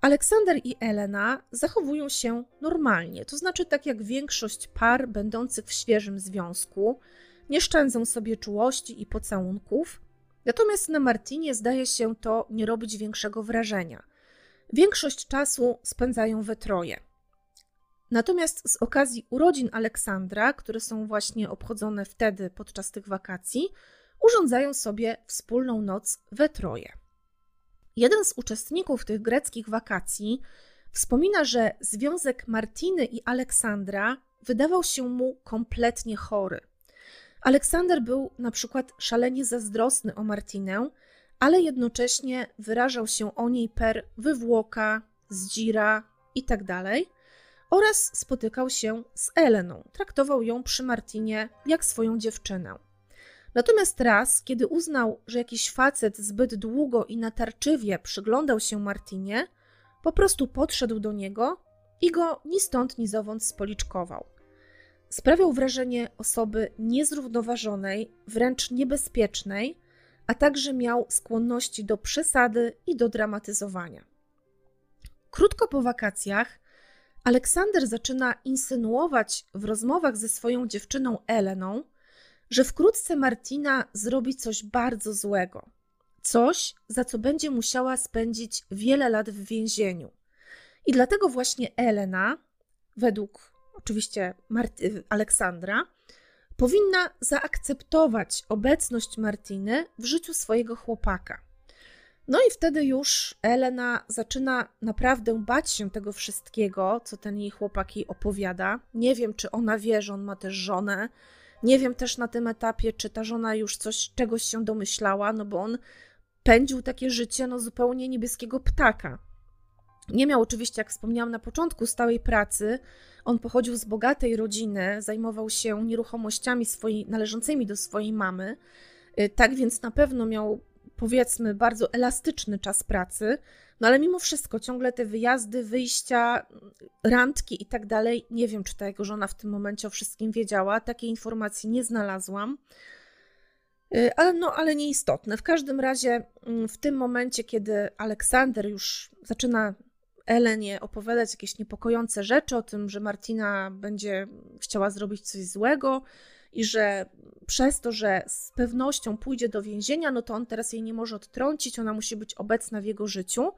Aleksander i Elena zachowują się normalnie, to znaczy tak jak większość par będących w świeżym związku, nie szczędzą sobie czułości i pocałunków, natomiast na Martinie zdaje się to nie robić większego wrażenia. Większość czasu spędzają we troje. Natomiast z okazji urodzin Aleksandra, które są właśnie obchodzone wtedy podczas tych wakacji, urządzają sobie wspólną noc we troje. Jeden z uczestników tych greckich wakacji wspomina, że związek Martiny i Aleksandra wydawał się mu kompletnie chory. Aleksander był na przykład szalenie zazdrosny o Martinę, ale jednocześnie wyrażał się o niej per wywłoka, zdzira itd. Tak oraz spotykał się z Eleną. Traktował ją przy Martinie jak swoją dziewczynę. Natomiast raz, kiedy uznał, że jakiś facet zbyt długo i natarczywie przyglądał się Martinie, po prostu podszedł do niego i go ni stąd, ni zowąd spoliczkował. Sprawiał wrażenie osoby niezrównoważonej, wręcz niebezpiecznej, a także miał skłonności do przesady i do dramatyzowania. Krótko po wakacjach Aleksander zaczyna insynuować w rozmowach ze swoją dziewczyną Eleną, że wkrótce Martina zrobi coś bardzo złego. Coś, za co będzie musiała spędzić wiele lat w więzieniu. I dlatego właśnie Elena, według oczywiście Marty, Aleksandra, powinna zaakceptować obecność Martiny w życiu swojego chłopaka. No i wtedy już Elena zaczyna naprawdę bać się tego wszystkiego, co ten jej chłopak jej opowiada. Nie wiem, czy ona wie, że on ma też żonę, nie wiem też na tym etapie, czy ta żona już coś, czegoś się domyślała, no bo on pędził takie życie no zupełnie niebieskiego ptaka. Nie miał oczywiście, jak wspomniałam na początku, stałej pracy. On pochodził z bogatej rodziny, zajmował się nieruchomościami swojej, należącymi do swojej mamy. Y, tak więc na pewno miał, powiedzmy, bardzo elastyczny czas pracy. No ale mimo wszystko, ciągle te wyjazdy, wyjścia, randki i tak dalej, nie wiem, czy ta jego żona w tym momencie o wszystkim wiedziała. Takiej informacji nie znalazłam. Y, ale, no, ale nieistotne. W każdym razie, mm, w tym momencie, kiedy Aleksander już zaczyna Elenie opowiadać jakieś niepokojące rzeczy o tym, że Martina będzie chciała zrobić coś złego i że przez to, że z pewnością pójdzie do więzienia, no to on teraz jej nie może odtrącić, ona musi być obecna w jego życiu.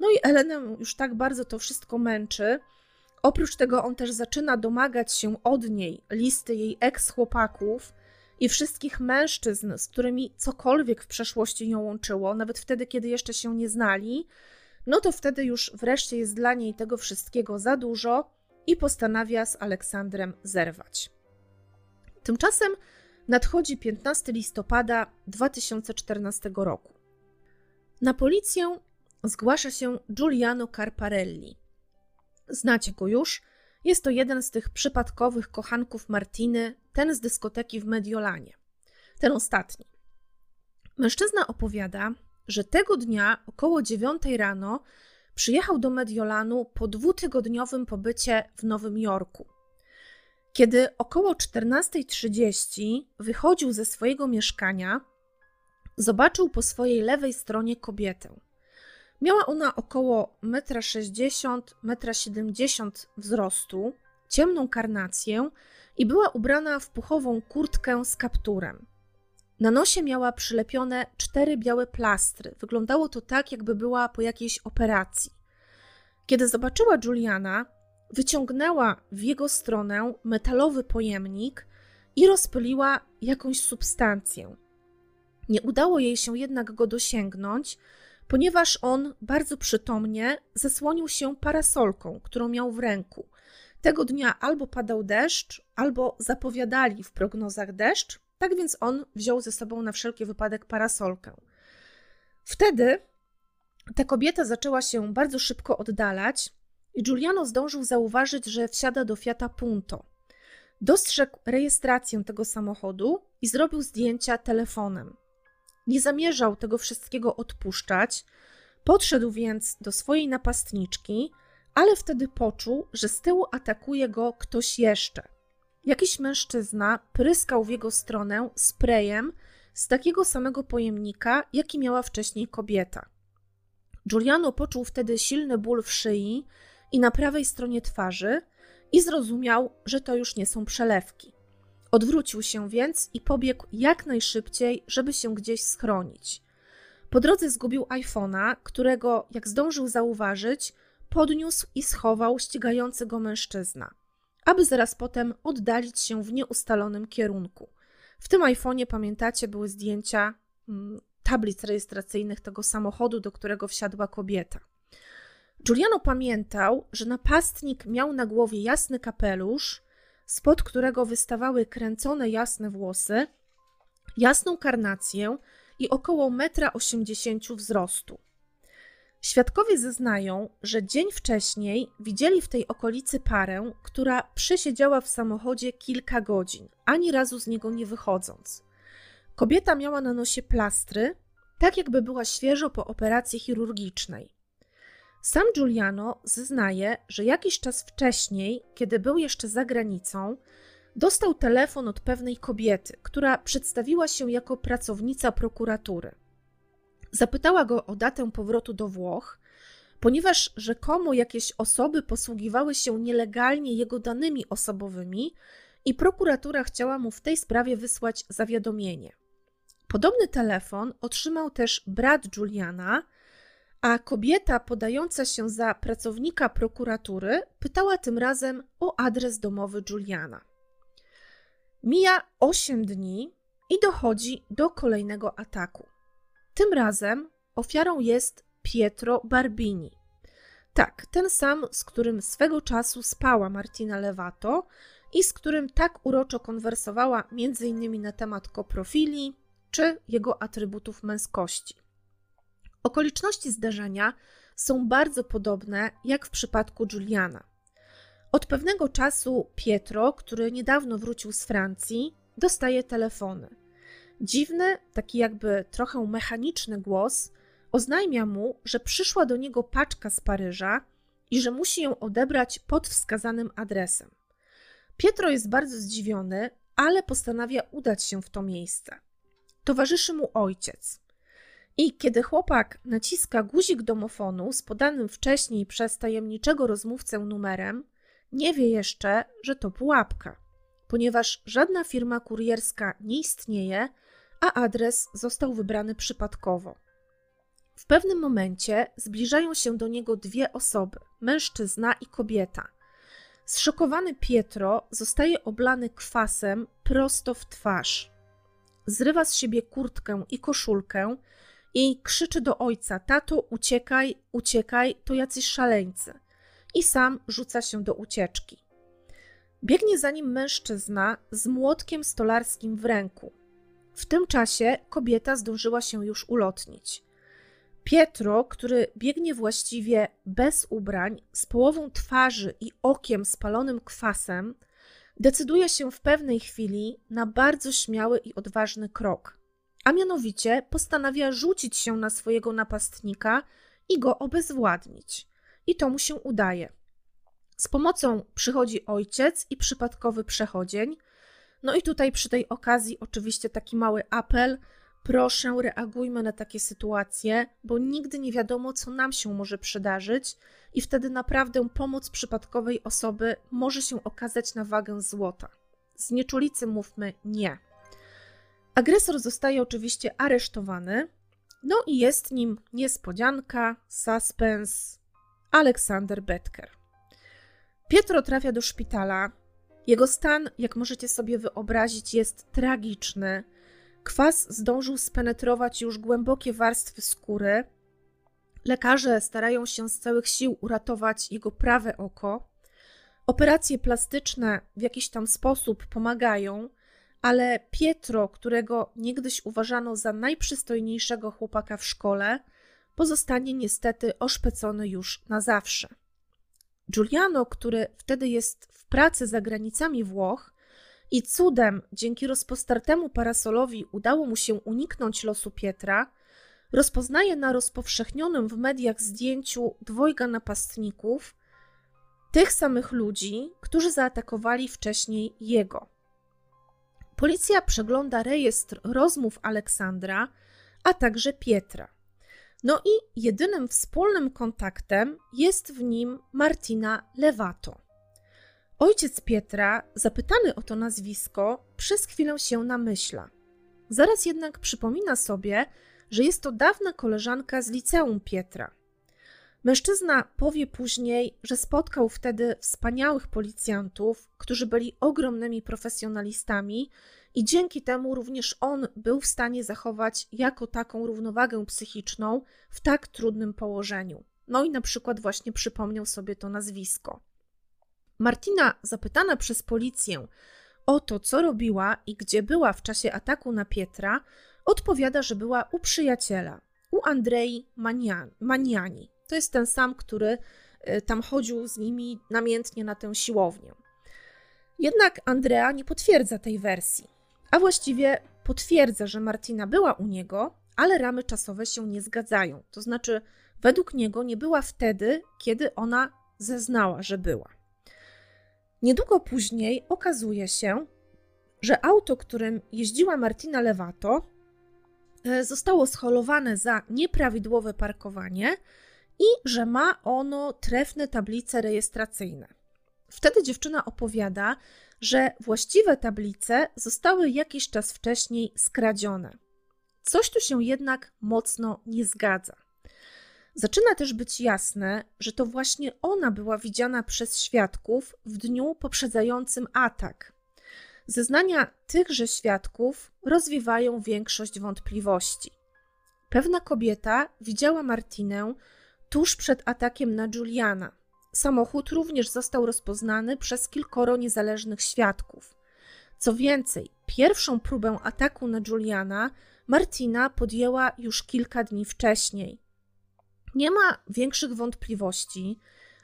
No i Elenę już tak bardzo to wszystko męczy. Oprócz tego on też zaczyna domagać się od niej listy jej ex-chłopaków i wszystkich mężczyzn, z którymi cokolwiek w przeszłości ją łączyło, nawet wtedy, kiedy jeszcze się nie znali, no to wtedy już wreszcie jest dla niej tego wszystkiego za dużo i postanawia z Aleksandrem zerwać. Tymczasem nadchodzi 15 listopada 2014 roku. Na policję zgłasza się Giuliano Carparelli. Znacie go już. Jest to jeden z tych przypadkowych kochanków Martiny, ten z dyskoteki w Mediolanie. Ten ostatni. Mężczyzna opowiada, że tego dnia około 9 rano przyjechał do Mediolanu po dwutygodniowym pobycie w Nowym Jorku. Kiedy około 14.30 wychodził ze swojego mieszkania, zobaczył po swojej lewej stronie kobietę. Miała ona około 1,60 m, 1,70 m wzrostu, ciemną karnację i była ubrana w puchową kurtkę z kapturem. Na nosie miała przylepione cztery białe plastry. Wyglądało to tak, jakby była po jakiejś operacji. Kiedy zobaczyła Juliana, wyciągnęła w jego stronę metalowy pojemnik i rozpyliła jakąś substancję. Nie udało jej się jednak go dosięgnąć, ponieważ on bardzo przytomnie zasłonił się parasolką, którą miał w ręku. Tego dnia albo padał deszcz, albo zapowiadali w prognozach deszcz, tak więc on wziął ze sobą na wszelki wypadek parasolkę. Wtedy ta kobieta zaczęła się bardzo szybko oddalać i Giuliano zdążył zauważyć, że wsiada do Fiata Punto. Dostrzegł rejestrację tego samochodu i zrobił zdjęcia telefonem. Nie zamierzał tego wszystkiego odpuszczać, podszedł więc do swojej napastniczki, ale wtedy poczuł, że z tyłu atakuje go ktoś jeszcze. Jakiś mężczyzna pryskał w jego stronę sprayem z takiego samego pojemnika, jaki miała wcześniej kobieta. Giuliano poczuł wtedy silny ból w szyi i na prawej stronie twarzy i zrozumiał, że to już nie są przelewki. Odwrócił się więc i pobiegł jak najszybciej, żeby się gdzieś schronić. Po drodze zgubił iPhone'a, którego, jak zdążył zauważyć, podniósł i schował ścigający go mężczyzna, aby zaraz potem oddalić się w nieustalonym kierunku. W tym iPhone'ie, pamiętacie, były zdjęcia mm, tablic rejestracyjnych tego samochodu, do którego wsiadła kobieta. Giuliano pamiętał, że napastnik miał na głowie jasny kapelusz, spod którego wystawały kręcone jasne włosy, jasną karnację i około 1,80 m wzrostu. Świadkowie zeznają, że dzień wcześniej widzieli w tej okolicy parę, która przesiedziała w samochodzie kilka godzin, ani razu z niego nie wychodząc. Kobieta miała na nosie plastry, tak jakby była świeżo po operacji chirurgicznej. Sam Giuliano zeznaje, że jakiś czas wcześniej, kiedy był jeszcze za granicą, dostał telefon od pewnej kobiety, która przedstawiła się jako pracownica prokuratury. Zapytała go o datę powrotu do Włoch, ponieważ rzekomo jakieś osoby posługiwały się nielegalnie jego danymi osobowymi i prokuratura chciała mu w tej sprawie wysłać zawiadomienie. Podobny telefon otrzymał też brat Juliana, a kobieta podająca się za pracownika prokuratury pytała tym razem o adres domowy Juliana. Mija 8 dni i dochodzi do kolejnego ataku. Tym razem ofiarą jest Pietro Barbini. Tak, ten sam, z którym swego czasu spała Martina Levato i z którym tak uroczo konwersowała m.in. na temat koprofili czy jego atrybutów męskości. Okoliczności zdarzenia są bardzo podobne jak w przypadku Juliana. Od pewnego czasu Pietro, który niedawno wrócił z Francji, dostaje telefony. Dziwny, taki jakby trochę mechaniczny głos oznajmia mu, że przyszła do niego paczka z Paryża i że musi ją odebrać pod wskazanym adresem. Pietro jest bardzo zdziwiony, ale postanawia udać się w to miejsce. Towarzyszy mu ojciec. I kiedy chłopak naciska guzik domofonu z podanym wcześniej przez tajemniczego rozmówcę numerem, nie wie jeszcze, że to pułapka, ponieważ żadna firma kurierska nie istnieje, a adres został wybrany przypadkowo. W pewnym momencie zbliżają się do niego dwie osoby mężczyzna i kobieta. Zszokowany Pietro zostaje oblany kwasem prosto w twarz. Zrywa z siebie kurtkę i koszulkę i krzyczy do ojca: Tato, uciekaj, uciekaj, to jacyś szaleńcy. I sam rzuca się do ucieczki. Biegnie za nim mężczyzna z młotkiem stolarskim w ręku. W tym czasie kobieta zdążyła się już ulotnić. Pietro, który biegnie właściwie bez ubrań, z połową twarzy i okiem spalonym kwasem, decyduje się w pewnej chwili na bardzo śmiały i odważny krok, a mianowicie postanawia rzucić się na swojego napastnika i go obezwładnić. I to mu się udaje. Z pomocą przychodzi ojciec i przypadkowy przechodzień. No i tutaj przy tej okazji oczywiście taki mały apel. Proszę, reagujmy na takie sytuacje, bo nigdy nie wiadomo, co nam się może przydarzyć, i wtedy naprawdę pomoc przypadkowej osoby może się okazać na wagę złota. Z nieczulicy mówmy nie. Agresor zostaje oczywiście aresztowany, no i jest nim niespodzianka, suspens Aleksander Betker. Pietro trafia do szpitala. Jego stan, jak możecie sobie wyobrazić, jest tragiczny. Kwas zdążył spenetrować już głębokie warstwy skóry. Lekarze starają się z całych sił uratować jego prawe oko. Operacje plastyczne w jakiś tam sposób pomagają, ale Pietro, którego niegdyś uważano za najprzystojniejszego chłopaka w szkole, pozostanie niestety oszpecony już na zawsze. Giuliano, który wtedy jest w pracy za granicami Włoch i cudem dzięki rozpostartemu parasolowi udało mu się uniknąć losu Pietra, rozpoznaje na rozpowszechnionym w mediach zdjęciu dwojga napastników tych samych ludzi, którzy zaatakowali wcześniej jego. Policja przegląda rejestr rozmów Aleksandra, a także Pietra. No i jedynym wspólnym kontaktem jest w nim Martina Lewato. Ojciec Pietra, zapytany o to nazwisko, przez chwilę się namyśla. Zaraz jednak przypomina sobie, że jest to dawna koleżanka z liceum Pietra. Mężczyzna powie później, że spotkał wtedy wspaniałych policjantów, którzy byli ogromnymi profesjonalistami i dzięki temu również on był w stanie zachować jako taką równowagę psychiczną w tak trudnym położeniu. No i na przykład właśnie przypomniał sobie to nazwisko. Martina, zapytana przez policję o to, co robiła i gdzie była w czasie ataku na Pietra, odpowiada, że była u przyjaciela, u Andrei Maniani. To jest ten sam, który y, tam chodził z nimi namiętnie na tę siłownię. Jednak Andrea nie potwierdza tej wersji a właściwie potwierdza, że Martina była u niego, ale ramy czasowe się nie zgadzają. To znaczy, według niego nie była wtedy, kiedy ona zeznała, że była. Niedługo później okazuje się, że auto, którym jeździła Martina Lewato, e, zostało scholowane za nieprawidłowe parkowanie i że ma ono trefne tablice rejestracyjne. Wtedy dziewczyna opowiada, że właściwe tablice zostały jakiś czas wcześniej skradzione. Coś tu się jednak mocno nie zgadza. Zaczyna też być jasne, że to właśnie ona była widziana przez świadków w dniu poprzedzającym atak. Zeznania tychże świadków rozwiewają większość wątpliwości. Pewna kobieta widziała Martinę tuż przed atakiem na Juliana. Samochód również został rozpoznany przez kilkoro niezależnych świadków. Co więcej, pierwszą próbę ataku na Juliana Martina podjęła już kilka dni wcześniej. Nie ma większych wątpliwości,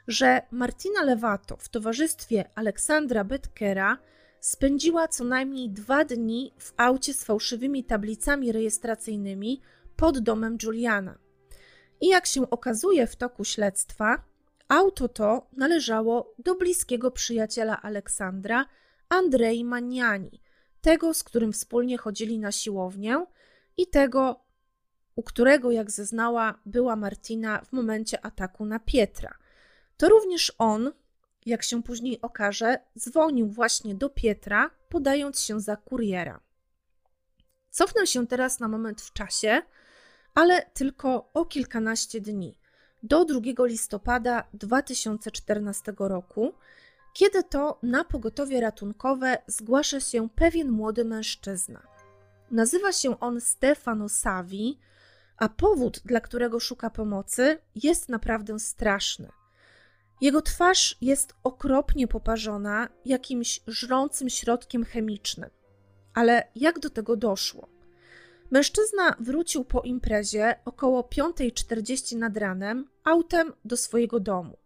że Martina Lewato w towarzystwie Aleksandra Betkera spędziła co najmniej dwa dni w aucie z fałszywymi tablicami rejestracyjnymi pod domem Juliana. I jak się okazuje w toku śledztwa, Auto to należało do bliskiego przyjaciela Aleksandra, Andrei Maniani, tego, z którym wspólnie chodzili na siłownię i tego, u którego, jak zeznała, była Martina w momencie ataku na Pietra. To również on, jak się później okaże, dzwonił właśnie do Pietra, podając się za kuriera. Cofnę się teraz na moment w czasie, ale tylko o kilkanaście dni do 2 listopada 2014 roku, kiedy to na pogotowie ratunkowe zgłasza się pewien młody mężczyzna. Nazywa się on Stefano Savi, a powód, dla którego szuka pomocy, jest naprawdę straszny. Jego twarz jest okropnie poparzona jakimś żrącym środkiem chemicznym. Ale jak do tego doszło? Mężczyzna wrócił po imprezie około 5.40 nad ranem autem do swojego domu.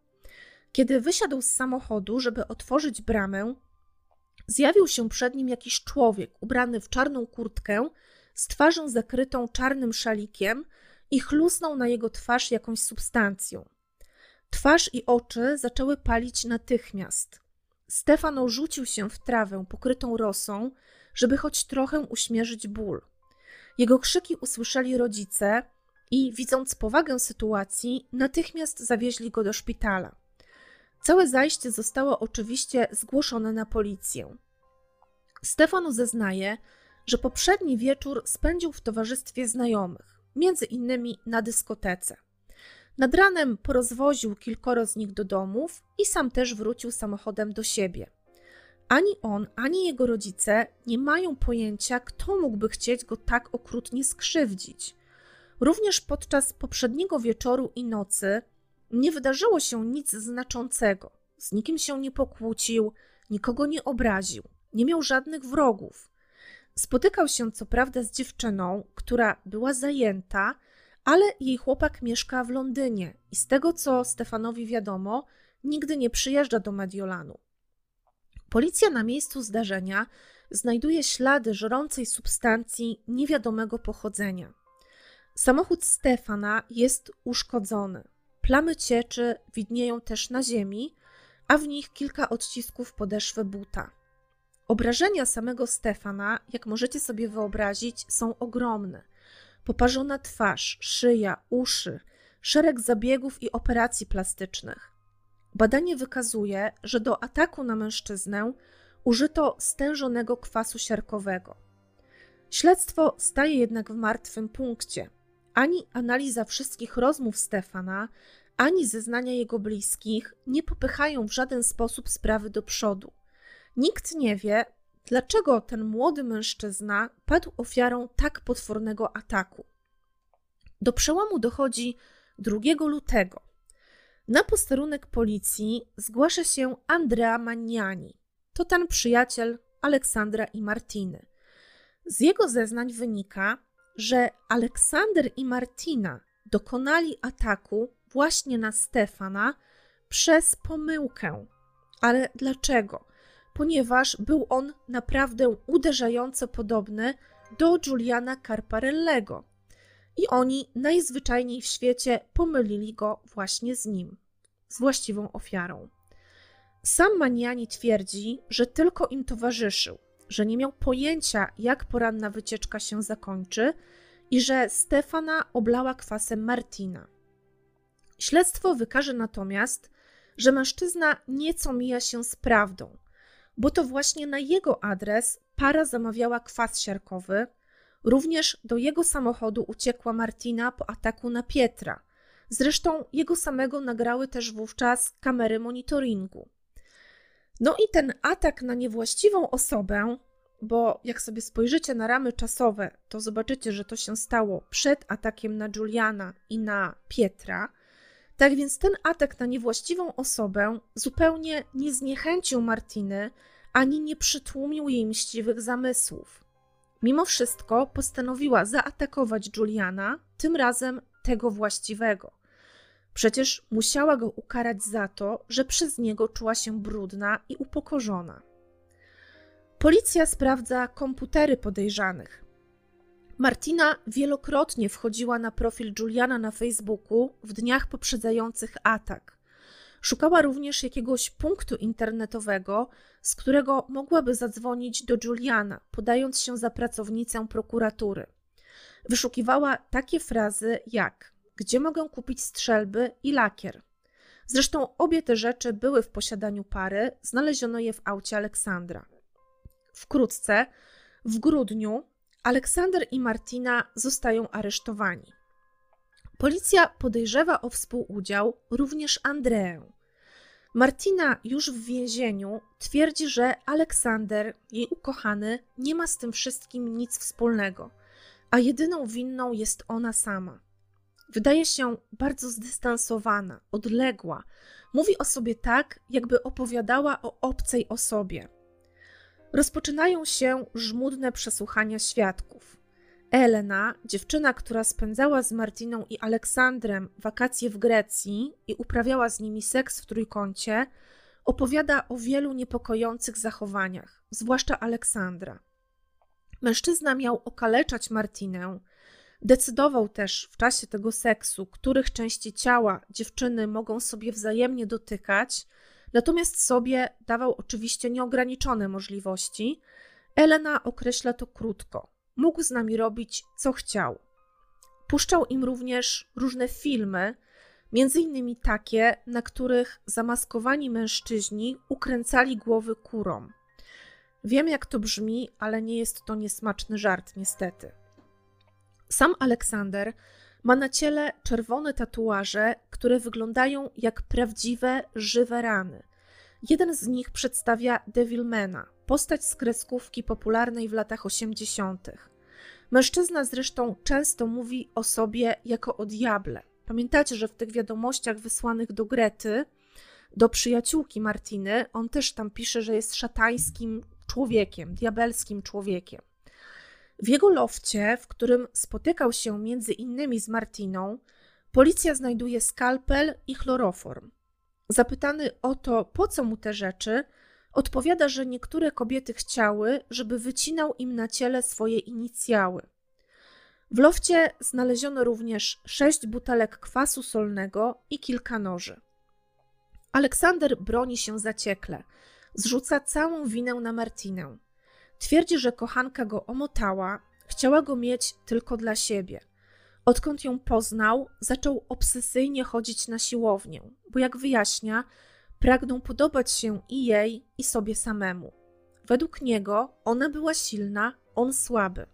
Kiedy wysiadł z samochodu, żeby otworzyć bramę, zjawił się przed nim jakiś człowiek ubrany w czarną kurtkę, z twarzą zakrytą czarnym szalikiem i chlusnął na jego twarz jakąś substancją. Twarz i oczy zaczęły palić natychmiast. Stefano rzucił się w trawę pokrytą rosą, żeby choć trochę uśmierzyć ból. Jego krzyki usłyszeli rodzice i, widząc powagę sytuacji, natychmiast zawieźli go do szpitala. Całe zajście zostało oczywiście zgłoszone na policję. Stefano zeznaje, że poprzedni wieczór spędził w towarzystwie znajomych, między innymi na dyskotece. Nad ranem porozwoził kilkoro z nich do domów i sam też wrócił samochodem do siebie. Ani on, ani jego rodzice nie mają pojęcia, kto mógłby chcieć go tak okrutnie skrzywdzić. Również podczas poprzedniego wieczoru i nocy nie wydarzyło się nic znaczącego. Z nikim się nie pokłócił, nikogo nie obraził, nie miał żadnych wrogów. Spotykał się co prawda z dziewczyną, która była zajęta, ale jej chłopak mieszka w Londynie i z tego co Stefanowi wiadomo, nigdy nie przyjeżdża do Mediolanu. Policja na miejscu zdarzenia znajduje ślady żrącej substancji niewiadomego pochodzenia. Samochód Stefana jest uszkodzony. Plamy cieczy widnieją też na ziemi, a w nich kilka odcisków podeszwy buta. Obrażenia samego Stefana, jak możecie sobie wyobrazić, są ogromne. Poparzona twarz, szyja, uszy, szereg zabiegów i operacji plastycznych. Badanie wykazuje, że do ataku na mężczyznę użyto stężonego kwasu siarkowego. Śledztwo staje jednak w martwym punkcie. Ani analiza wszystkich rozmów Stefana, ani zeznania jego bliskich nie popychają w żaden sposób sprawy do przodu. Nikt nie wie, dlaczego ten młody mężczyzna padł ofiarą tak potwornego ataku. Do przełomu dochodzi 2 lutego. Na posterunek policji zgłasza się Andrea Magnani. To ten przyjaciel Aleksandra i Martiny. Z jego zeznań wynika, że Aleksander i Martina dokonali ataku właśnie na Stefana przez pomyłkę. Ale dlaczego? Ponieważ był on naprawdę uderzająco podobny do Juliana Carparellego. I oni najzwyczajniej w świecie pomylili go właśnie z nim, z właściwą ofiarą. Sam Maniani twierdzi, że tylko im towarzyszył, że nie miał pojęcia, jak poranna wycieczka się zakończy i że Stefana oblała kwasem Martina. Śledztwo wykaże natomiast, że mężczyzna nieco mija się z prawdą, bo to właśnie na jego adres para zamawiała kwas siarkowy. Również do jego samochodu uciekła Martina po ataku na Pietra. Zresztą jego samego nagrały też wówczas kamery monitoringu. No i ten atak na niewłaściwą osobę, bo jak sobie spojrzycie na ramy czasowe, to zobaczycie, że to się stało przed atakiem na Juliana i na Pietra. Tak więc ten atak na niewłaściwą osobę zupełnie nie zniechęcił Martiny ani nie przytłumił jej mściwych zamysłów. Mimo wszystko postanowiła zaatakować Juliana, tym razem tego właściwego. Przecież musiała go ukarać za to, że przez niego czuła się brudna i upokorzona. Policja sprawdza komputery podejrzanych. Martina wielokrotnie wchodziła na profil Juliana na Facebooku w dniach poprzedzających atak. Szukała również jakiegoś punktu internetowego, z którego mogłaby zadzwonić do Juliana, podając się za pracownicę prokuratury. Wyszukiwała takie frazy jak: Gdzie mogę kupić strzelby i lakier? Zresztą obie te rzeczy były w posiadaniu pary, znaleziono je w aucie Aleksandra. Wkrótce, w grudniu, Aleksander i Martina zostają aresztowani. Policja podejrzewa o współudział również Andreę. Martina już w więzieniu twierdzi, że Aleksander, jej ukochany, nie ma z tym wszystkim nic wspólnego, a jedyną winną jest ona sama. Wydaje się bardzo zdystansowana, odległa. Mówi o sobie tak, jakby opowiadała o obcej osobie. Rozpoczynają się żmudne przesłuchania świadków. Elena, dziewczyna, która spędzała z Martiną i Aleksandrem wakacje w Grecji i uprawiała z nimi seks w trójkącie, opowiada o wielu niepokojących zachowaniach, zwłaszcza Aleksandra. Mężczyzna miał okaleczać Martinę, decydował też w czasie tego seksu, których części ciała dziewczyny mogą sobie wzajemnie dotykać, natomiast sobie dawał oczywiście nieograniczone możliwości. Elena określa to krótko mógł z nami robić co chciał. Puszczał im również różne filmy, między innymi takie, na których zamaskowani mężczyźni ukręcali głowy kurom. Wiem, jak to brzmi, ale nie jest to niesmaczny żart, niestety. Sam Aleksander ma na ciele czerwone tatuaże, które wyglądają jak prawdziwe, żywe rany. Jeden z nich przedstawia Devilmana, postać z kreskówki popularnej w latach 80. Mężczyzna zresztą często mówi o sobie jako o diable. Pamiętacie, że w tych wiadomościach wysłanych do Grety, do przyjaciółki Martiny, on też tam pisze, że jest szatańskim człowiekiem, diabelskim człowiekiem. W jego lofcie, w którym spotykał się między innymi z Martiną, policja znajduje skalpel i chloroform. Zapytany o to, po co mu te rzeczy, Odpowiada, że niektóre kobiety chciały, żeby wycinał im na ciele swoje inicjały. W lofcie znaleziono również sześć butelek kwasu solnego i kilka noży. Aleksander broni się zaciekle. Zrzuca całą winę na Martinę. Twierdzi, że kochanka go omotała, chciała go mieć tylko dla siebie. Odkąd ją poznał, zaczął obsesyjnie chodzić na siłownię, bo jak wyjaśnia, Pragną podobać się i jej, i sobie samemu. Według niego ona była silna, on słaby.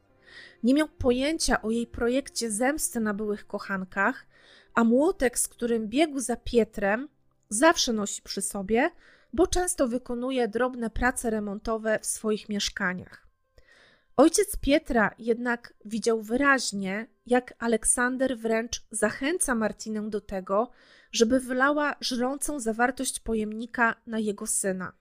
Nie miał pojęcia o jej projekcie zemsty na byłych kochankach, a młotek, z którym biegł za Pietrem, zawsze nosi przy sobie, bo często wykonuje drobne prace remontowe w swoich mieszkaniach. Ojciec Pietra jednak widział wyraźnie, jak Aleksander wręcz zachęca Martinę do tego, żeby wylała żrącą zawartość pojemnika na jego syna.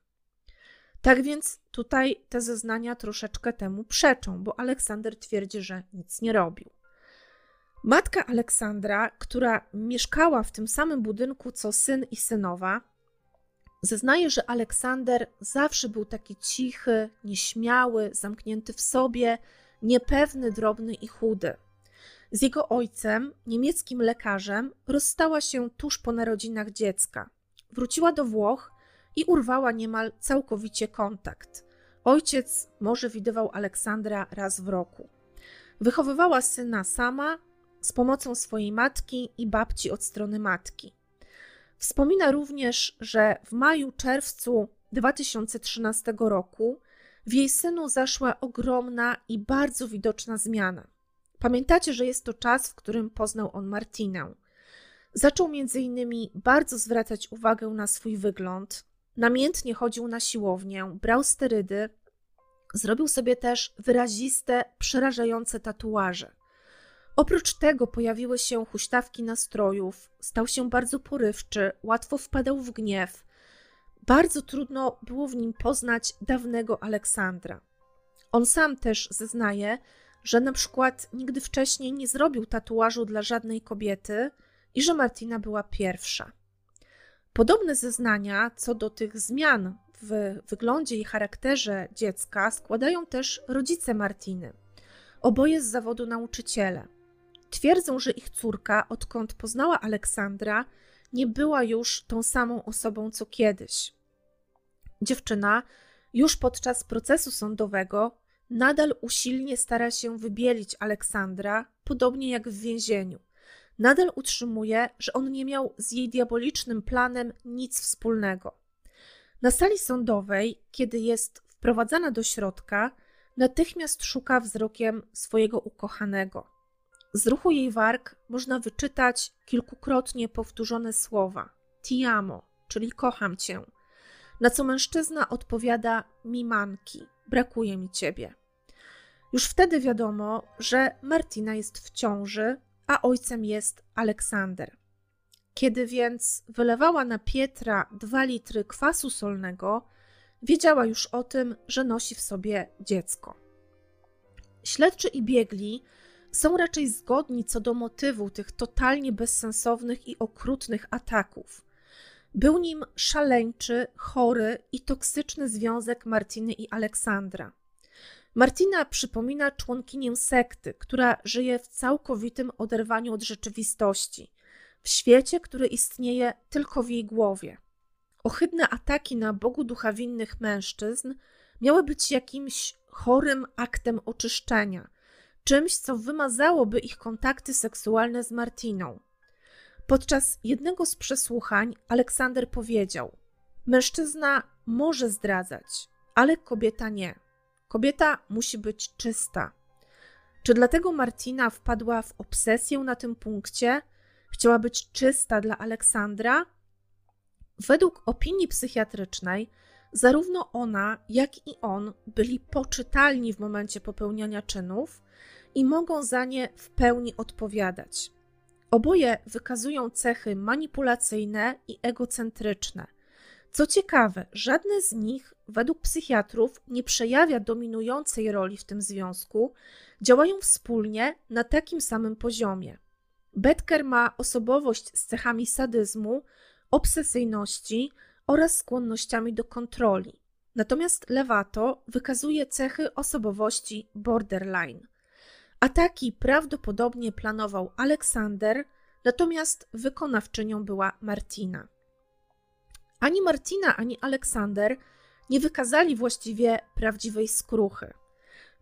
Tak więc tutaj te zeznania troszeczkę temu przeczą, bo Aleksander twierdzi, że nic nie robił. Matka Aleksandra, która mieszkała w tym samym budynku co syn i synowa, zeznaje, że Aleksander zawsze był taki cichy, nieśmiały, zamknięty w sobie, niepewny, drobny i chudy. Z jego ojcem, niemieckim lekarzem, rozstała się tuż po narodzinach dziecka. Wróciła do Włoch i urwała niemal całkowicie kontakt. Ojciec może widywał Aleksandra raz w roku. Wychowywała syna sama z pomocą swojej matki i babci od strony matki. Wspomina również, że w maju-czerwcu 2013 roku w jej synu zaszła ogromna i bardzo widoczna zmiana. Pamiętacie, że jest to czas, w którym poznał on Martinę. Zaczął między innymi bardzo zwracać uwagę na swój wygląd, namiętnie chodził na siłownię, brał sterydy, zrobił sobie też wyraziste, przerażające tatuaże. Oprócz tego pojawiły się huśtawki nastrojów, stał się bardzo porywczy, łatwo wpadał w gniew. Bardzo trudno było w nim poznać dawnego Aleksandra. On sam też zeznaje, że na przykład nigdy wcześniej nie zrobił tatuażu dla żadnej kobiety i że Martina była pierwsza. Podobne zeznania co do tych zmian w wyglądzie i charakterze dziecka składają też rodzice Martiny, oboje z zawodu nauczyciele. Twierdzą, że ich córka, odkąd poznała Aleksandra, nie była już tą samą osobą co kiedyś. Dziewczyna już podczas procesu sądowego nadal usilnie stara się wybielić Aleksandra, podobnie jak w więzieniu. Nadal utrzymuje, że on nie miał z jej diabolicznym planem nic wspólnego. Na sali sądowej, kiedy jest wprowadzana do środka, natychmiast szuka wzrokiem swojego ukochanego. Z ruchu jej warg można wyczytać kilkukrotnie powtórzone słowa: Ti amo, czyli kocham cię. Na co mężczyzna odpowiada: Mi manki, brakuje mi ciebie. Już wtedy wiadomo, że Martina jest w ciąży, a ojcem jest Aleksander. Kiedy więc wylewała na Pietra dwa litry kwasu solnego, wiedziała już o tym, że nosi w sobie dziecko. Śledczy i biegli są raczej zgodni co do motywu tych totalnie bezsensownych i okrutnych ataków. Był nim szaleńczy, chory i toksyczny związek Martiny i Aleksandra. Martina przypomina członkinię sekty, która żyje w całkowitym oderwaniu od rzeczywistości, w świecie, który istnieje tylko w jej głowie. Ohydne ataki na Bogu ducha winnych mężczyzn miały być jakimś chorym aktem oczyszczenia, czymś, co wymazałoby ich kontakty seksualne z Martiną. Podczas jednego z przesłuchań Aleksander powiedział: Mężczyzna może zdradzać, ale kobieta nie. Kobieta musi być czysta. Czy dlatego Martina wpadła w obsesję na tym punkcie? Chciała być czysta dla Aleksandra? Według opinii psychiatrycznej, zarówno ona, jak i on byli poczytalni w momencie popełniania czynów i mogą za nie w pełni odpowiadać. Oboje wykazują cechy manipulacyjne i egocentryczne. Co ciekawe, żadne z nich, według psychiatrów, nie przejawia dominującej roli w tym związku, działają wspólnie na takim samym poziomie. Betker ma osobowość z cechami sadyzmu, obsesyjności oraz skłonnościami do kontroli. Natomiast Lewato wykazuje cechy osobowości borderline. Ataki prawdopodobnie planował Aleksander, natomiast wykonawczynią była Martina. Ani Martina, ani Aleksander nie wykazali właściwie prawdziwej skruchy.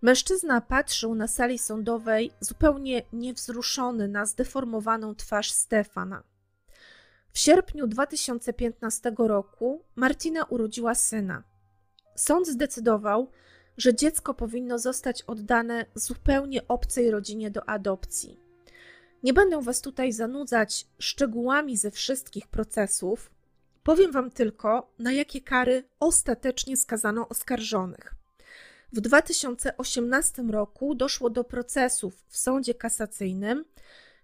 Mężczyzna patrzył na sali sądowej zupełnie niewzruszony na zdeformowaną twarz Stefana. W sierpniu 2015 roku Martina urodziła syna. Sąd zdecydował, że dziecko powinno zostać oddane zupełnie obcej rodzinie do adopcji. Nie będę Was tutaj zanudzać szczegółami ze wszystkich procesów, powiem Wam tylko, na jakie kary ostatecznie skazano oskarżonych. W 2018 roku doszło do procesów w sądzie kasacyjnym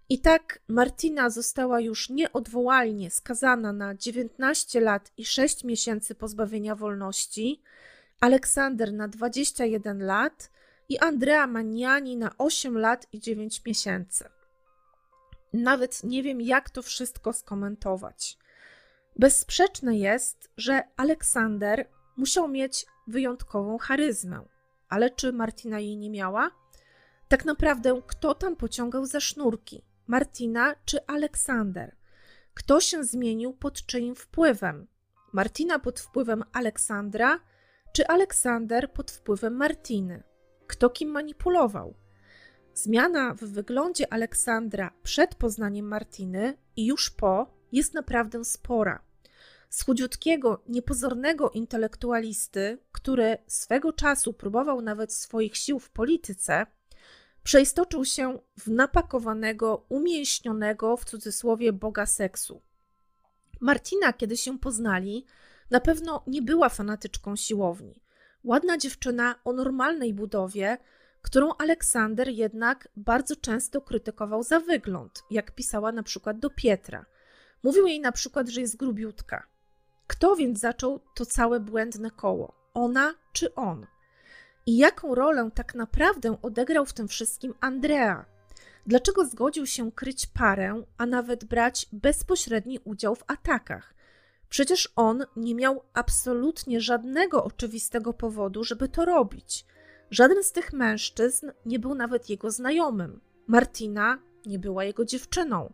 i tak Martina została już nieodwołalnie skazana na 19 lat i 6 miesięcy pozbawienia wolności, Aleksander na 21 lat i Andrea Magnani na 8 lat i 9 miesięcy. Nawet nie wiem, jak to wszystko skomentować. Bezsprzeczne jest, że Aleksander musiał mieć wyjątkową charyzmę, ale czy Martina jej nie miała? Tak naprawdę, kto tam pociągał za sznurki? Martina czy Aleksander? Kto się zmienił pod czyim wpływem? Martina pod wpływem Aleksandra, czy Aleksander pod wpływem Martiny? Kto kim manipulował? Zmiana w wyglądzie Aleksandra przed poznaniem Martiny i już po jest naprawdę spora. Z chudziutkiego, niepozornego intelektualisty, który swego czasu próbował nawet swoich sił w polityce, przeistoczył się w napakowanego, umięśnionego w cudzysłowie boga seksu. Martina, kiedy się poznali, na pewno nie była fanatyczką siłowni. Ładna dziewczyna o normalnej budowie, którą Aleksander jednak bardzo często krytykował za wygląd, jak pisała na przykład do Pietra. Mówił jej na przykład, że jest grubiutka. Kto więc zaczął to całe błędne koło? Ona czy on? I jaką rolę tak naprawdę odegrał w tym wszystkim Andrea? Dlaczego zgodził się kryć parę, a nawet brać bezpośredni udział w atakach? Przecież on nie miał absolutnie żadnego oczywistego powodu, żeby to robić. Żaden z tych mężczyzn nie był nawet jego znajomym. Martina nie była jego dziewczyną.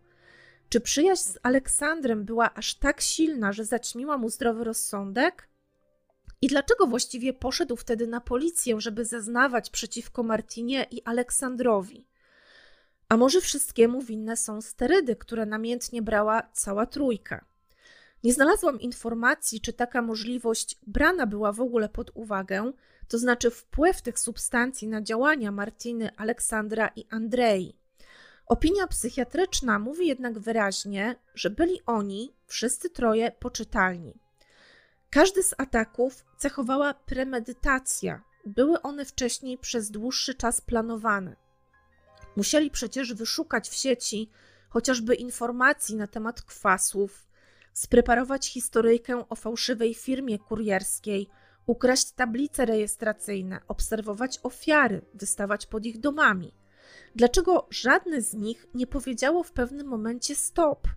Czy przyjaźń z Aleksandrem była aż tak silna, że zaćmiła mu zdrowy rozsądek? I dlaczego właściwie poszedł wtedy na policję, żeby zeznawać przeciwko Martinie i Aleksandrowi? A może wszystkiemu winne są sterydy, które namiętnie brała cała trójka? Nie znalazłam informacji, czy taka możliwość brana była w ogóle pod uwagę, to znaczy wpływ tych substancji na działania Martiny, Aleksandra i Andrei. Opinia psychiatryczna mówi jednak wyraźnie, że byli oni, wszyscy troje, poczytalni. Każdy z ataków cechowała premedytacja, były one wcześniej przez dłuższy czas planowane. Musieli przecież wyszukać w sieci chociażby informacji na temat kwasów, spreparować historyjkę o fałszywej firmie kurierskiej, ukraść tablice rejestracyjne, obserwować ofiary, wystawać pod ich domami. Dlaczego żadne z nich nie powiedziało w pewnym momencie stop?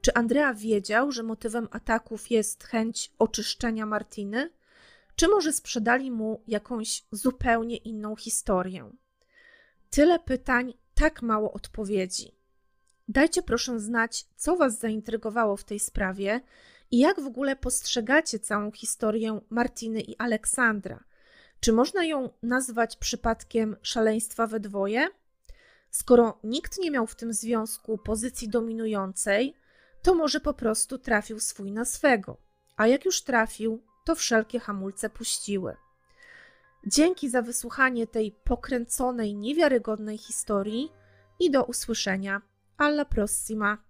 Czy Andrea wiedział, że motywem ataków jest chęć oczyszczenia Martiny? Czy może sprzedali mu jakąś zupełnie inną historię? Tyle pytań, tak mało odpowiedzi. Dajcie proszę znać, co Was zaintrygowało w tej sprawie i jak w ogóle postrzegacie całą historię Martiny i Aleksandra. Czy można ją nazwać przypadkiem szaleństwa we dwoje? Skoro nikt nie miał w tym związku pozycji dominującej, to może po prostu trafił swój na swego, a jak już trafił, to wszelkie hamulce puściły. Dzięki za wysłuchanie tej pokręconej, niewiarygodnej historii i do usłyszenia. Alla prossima!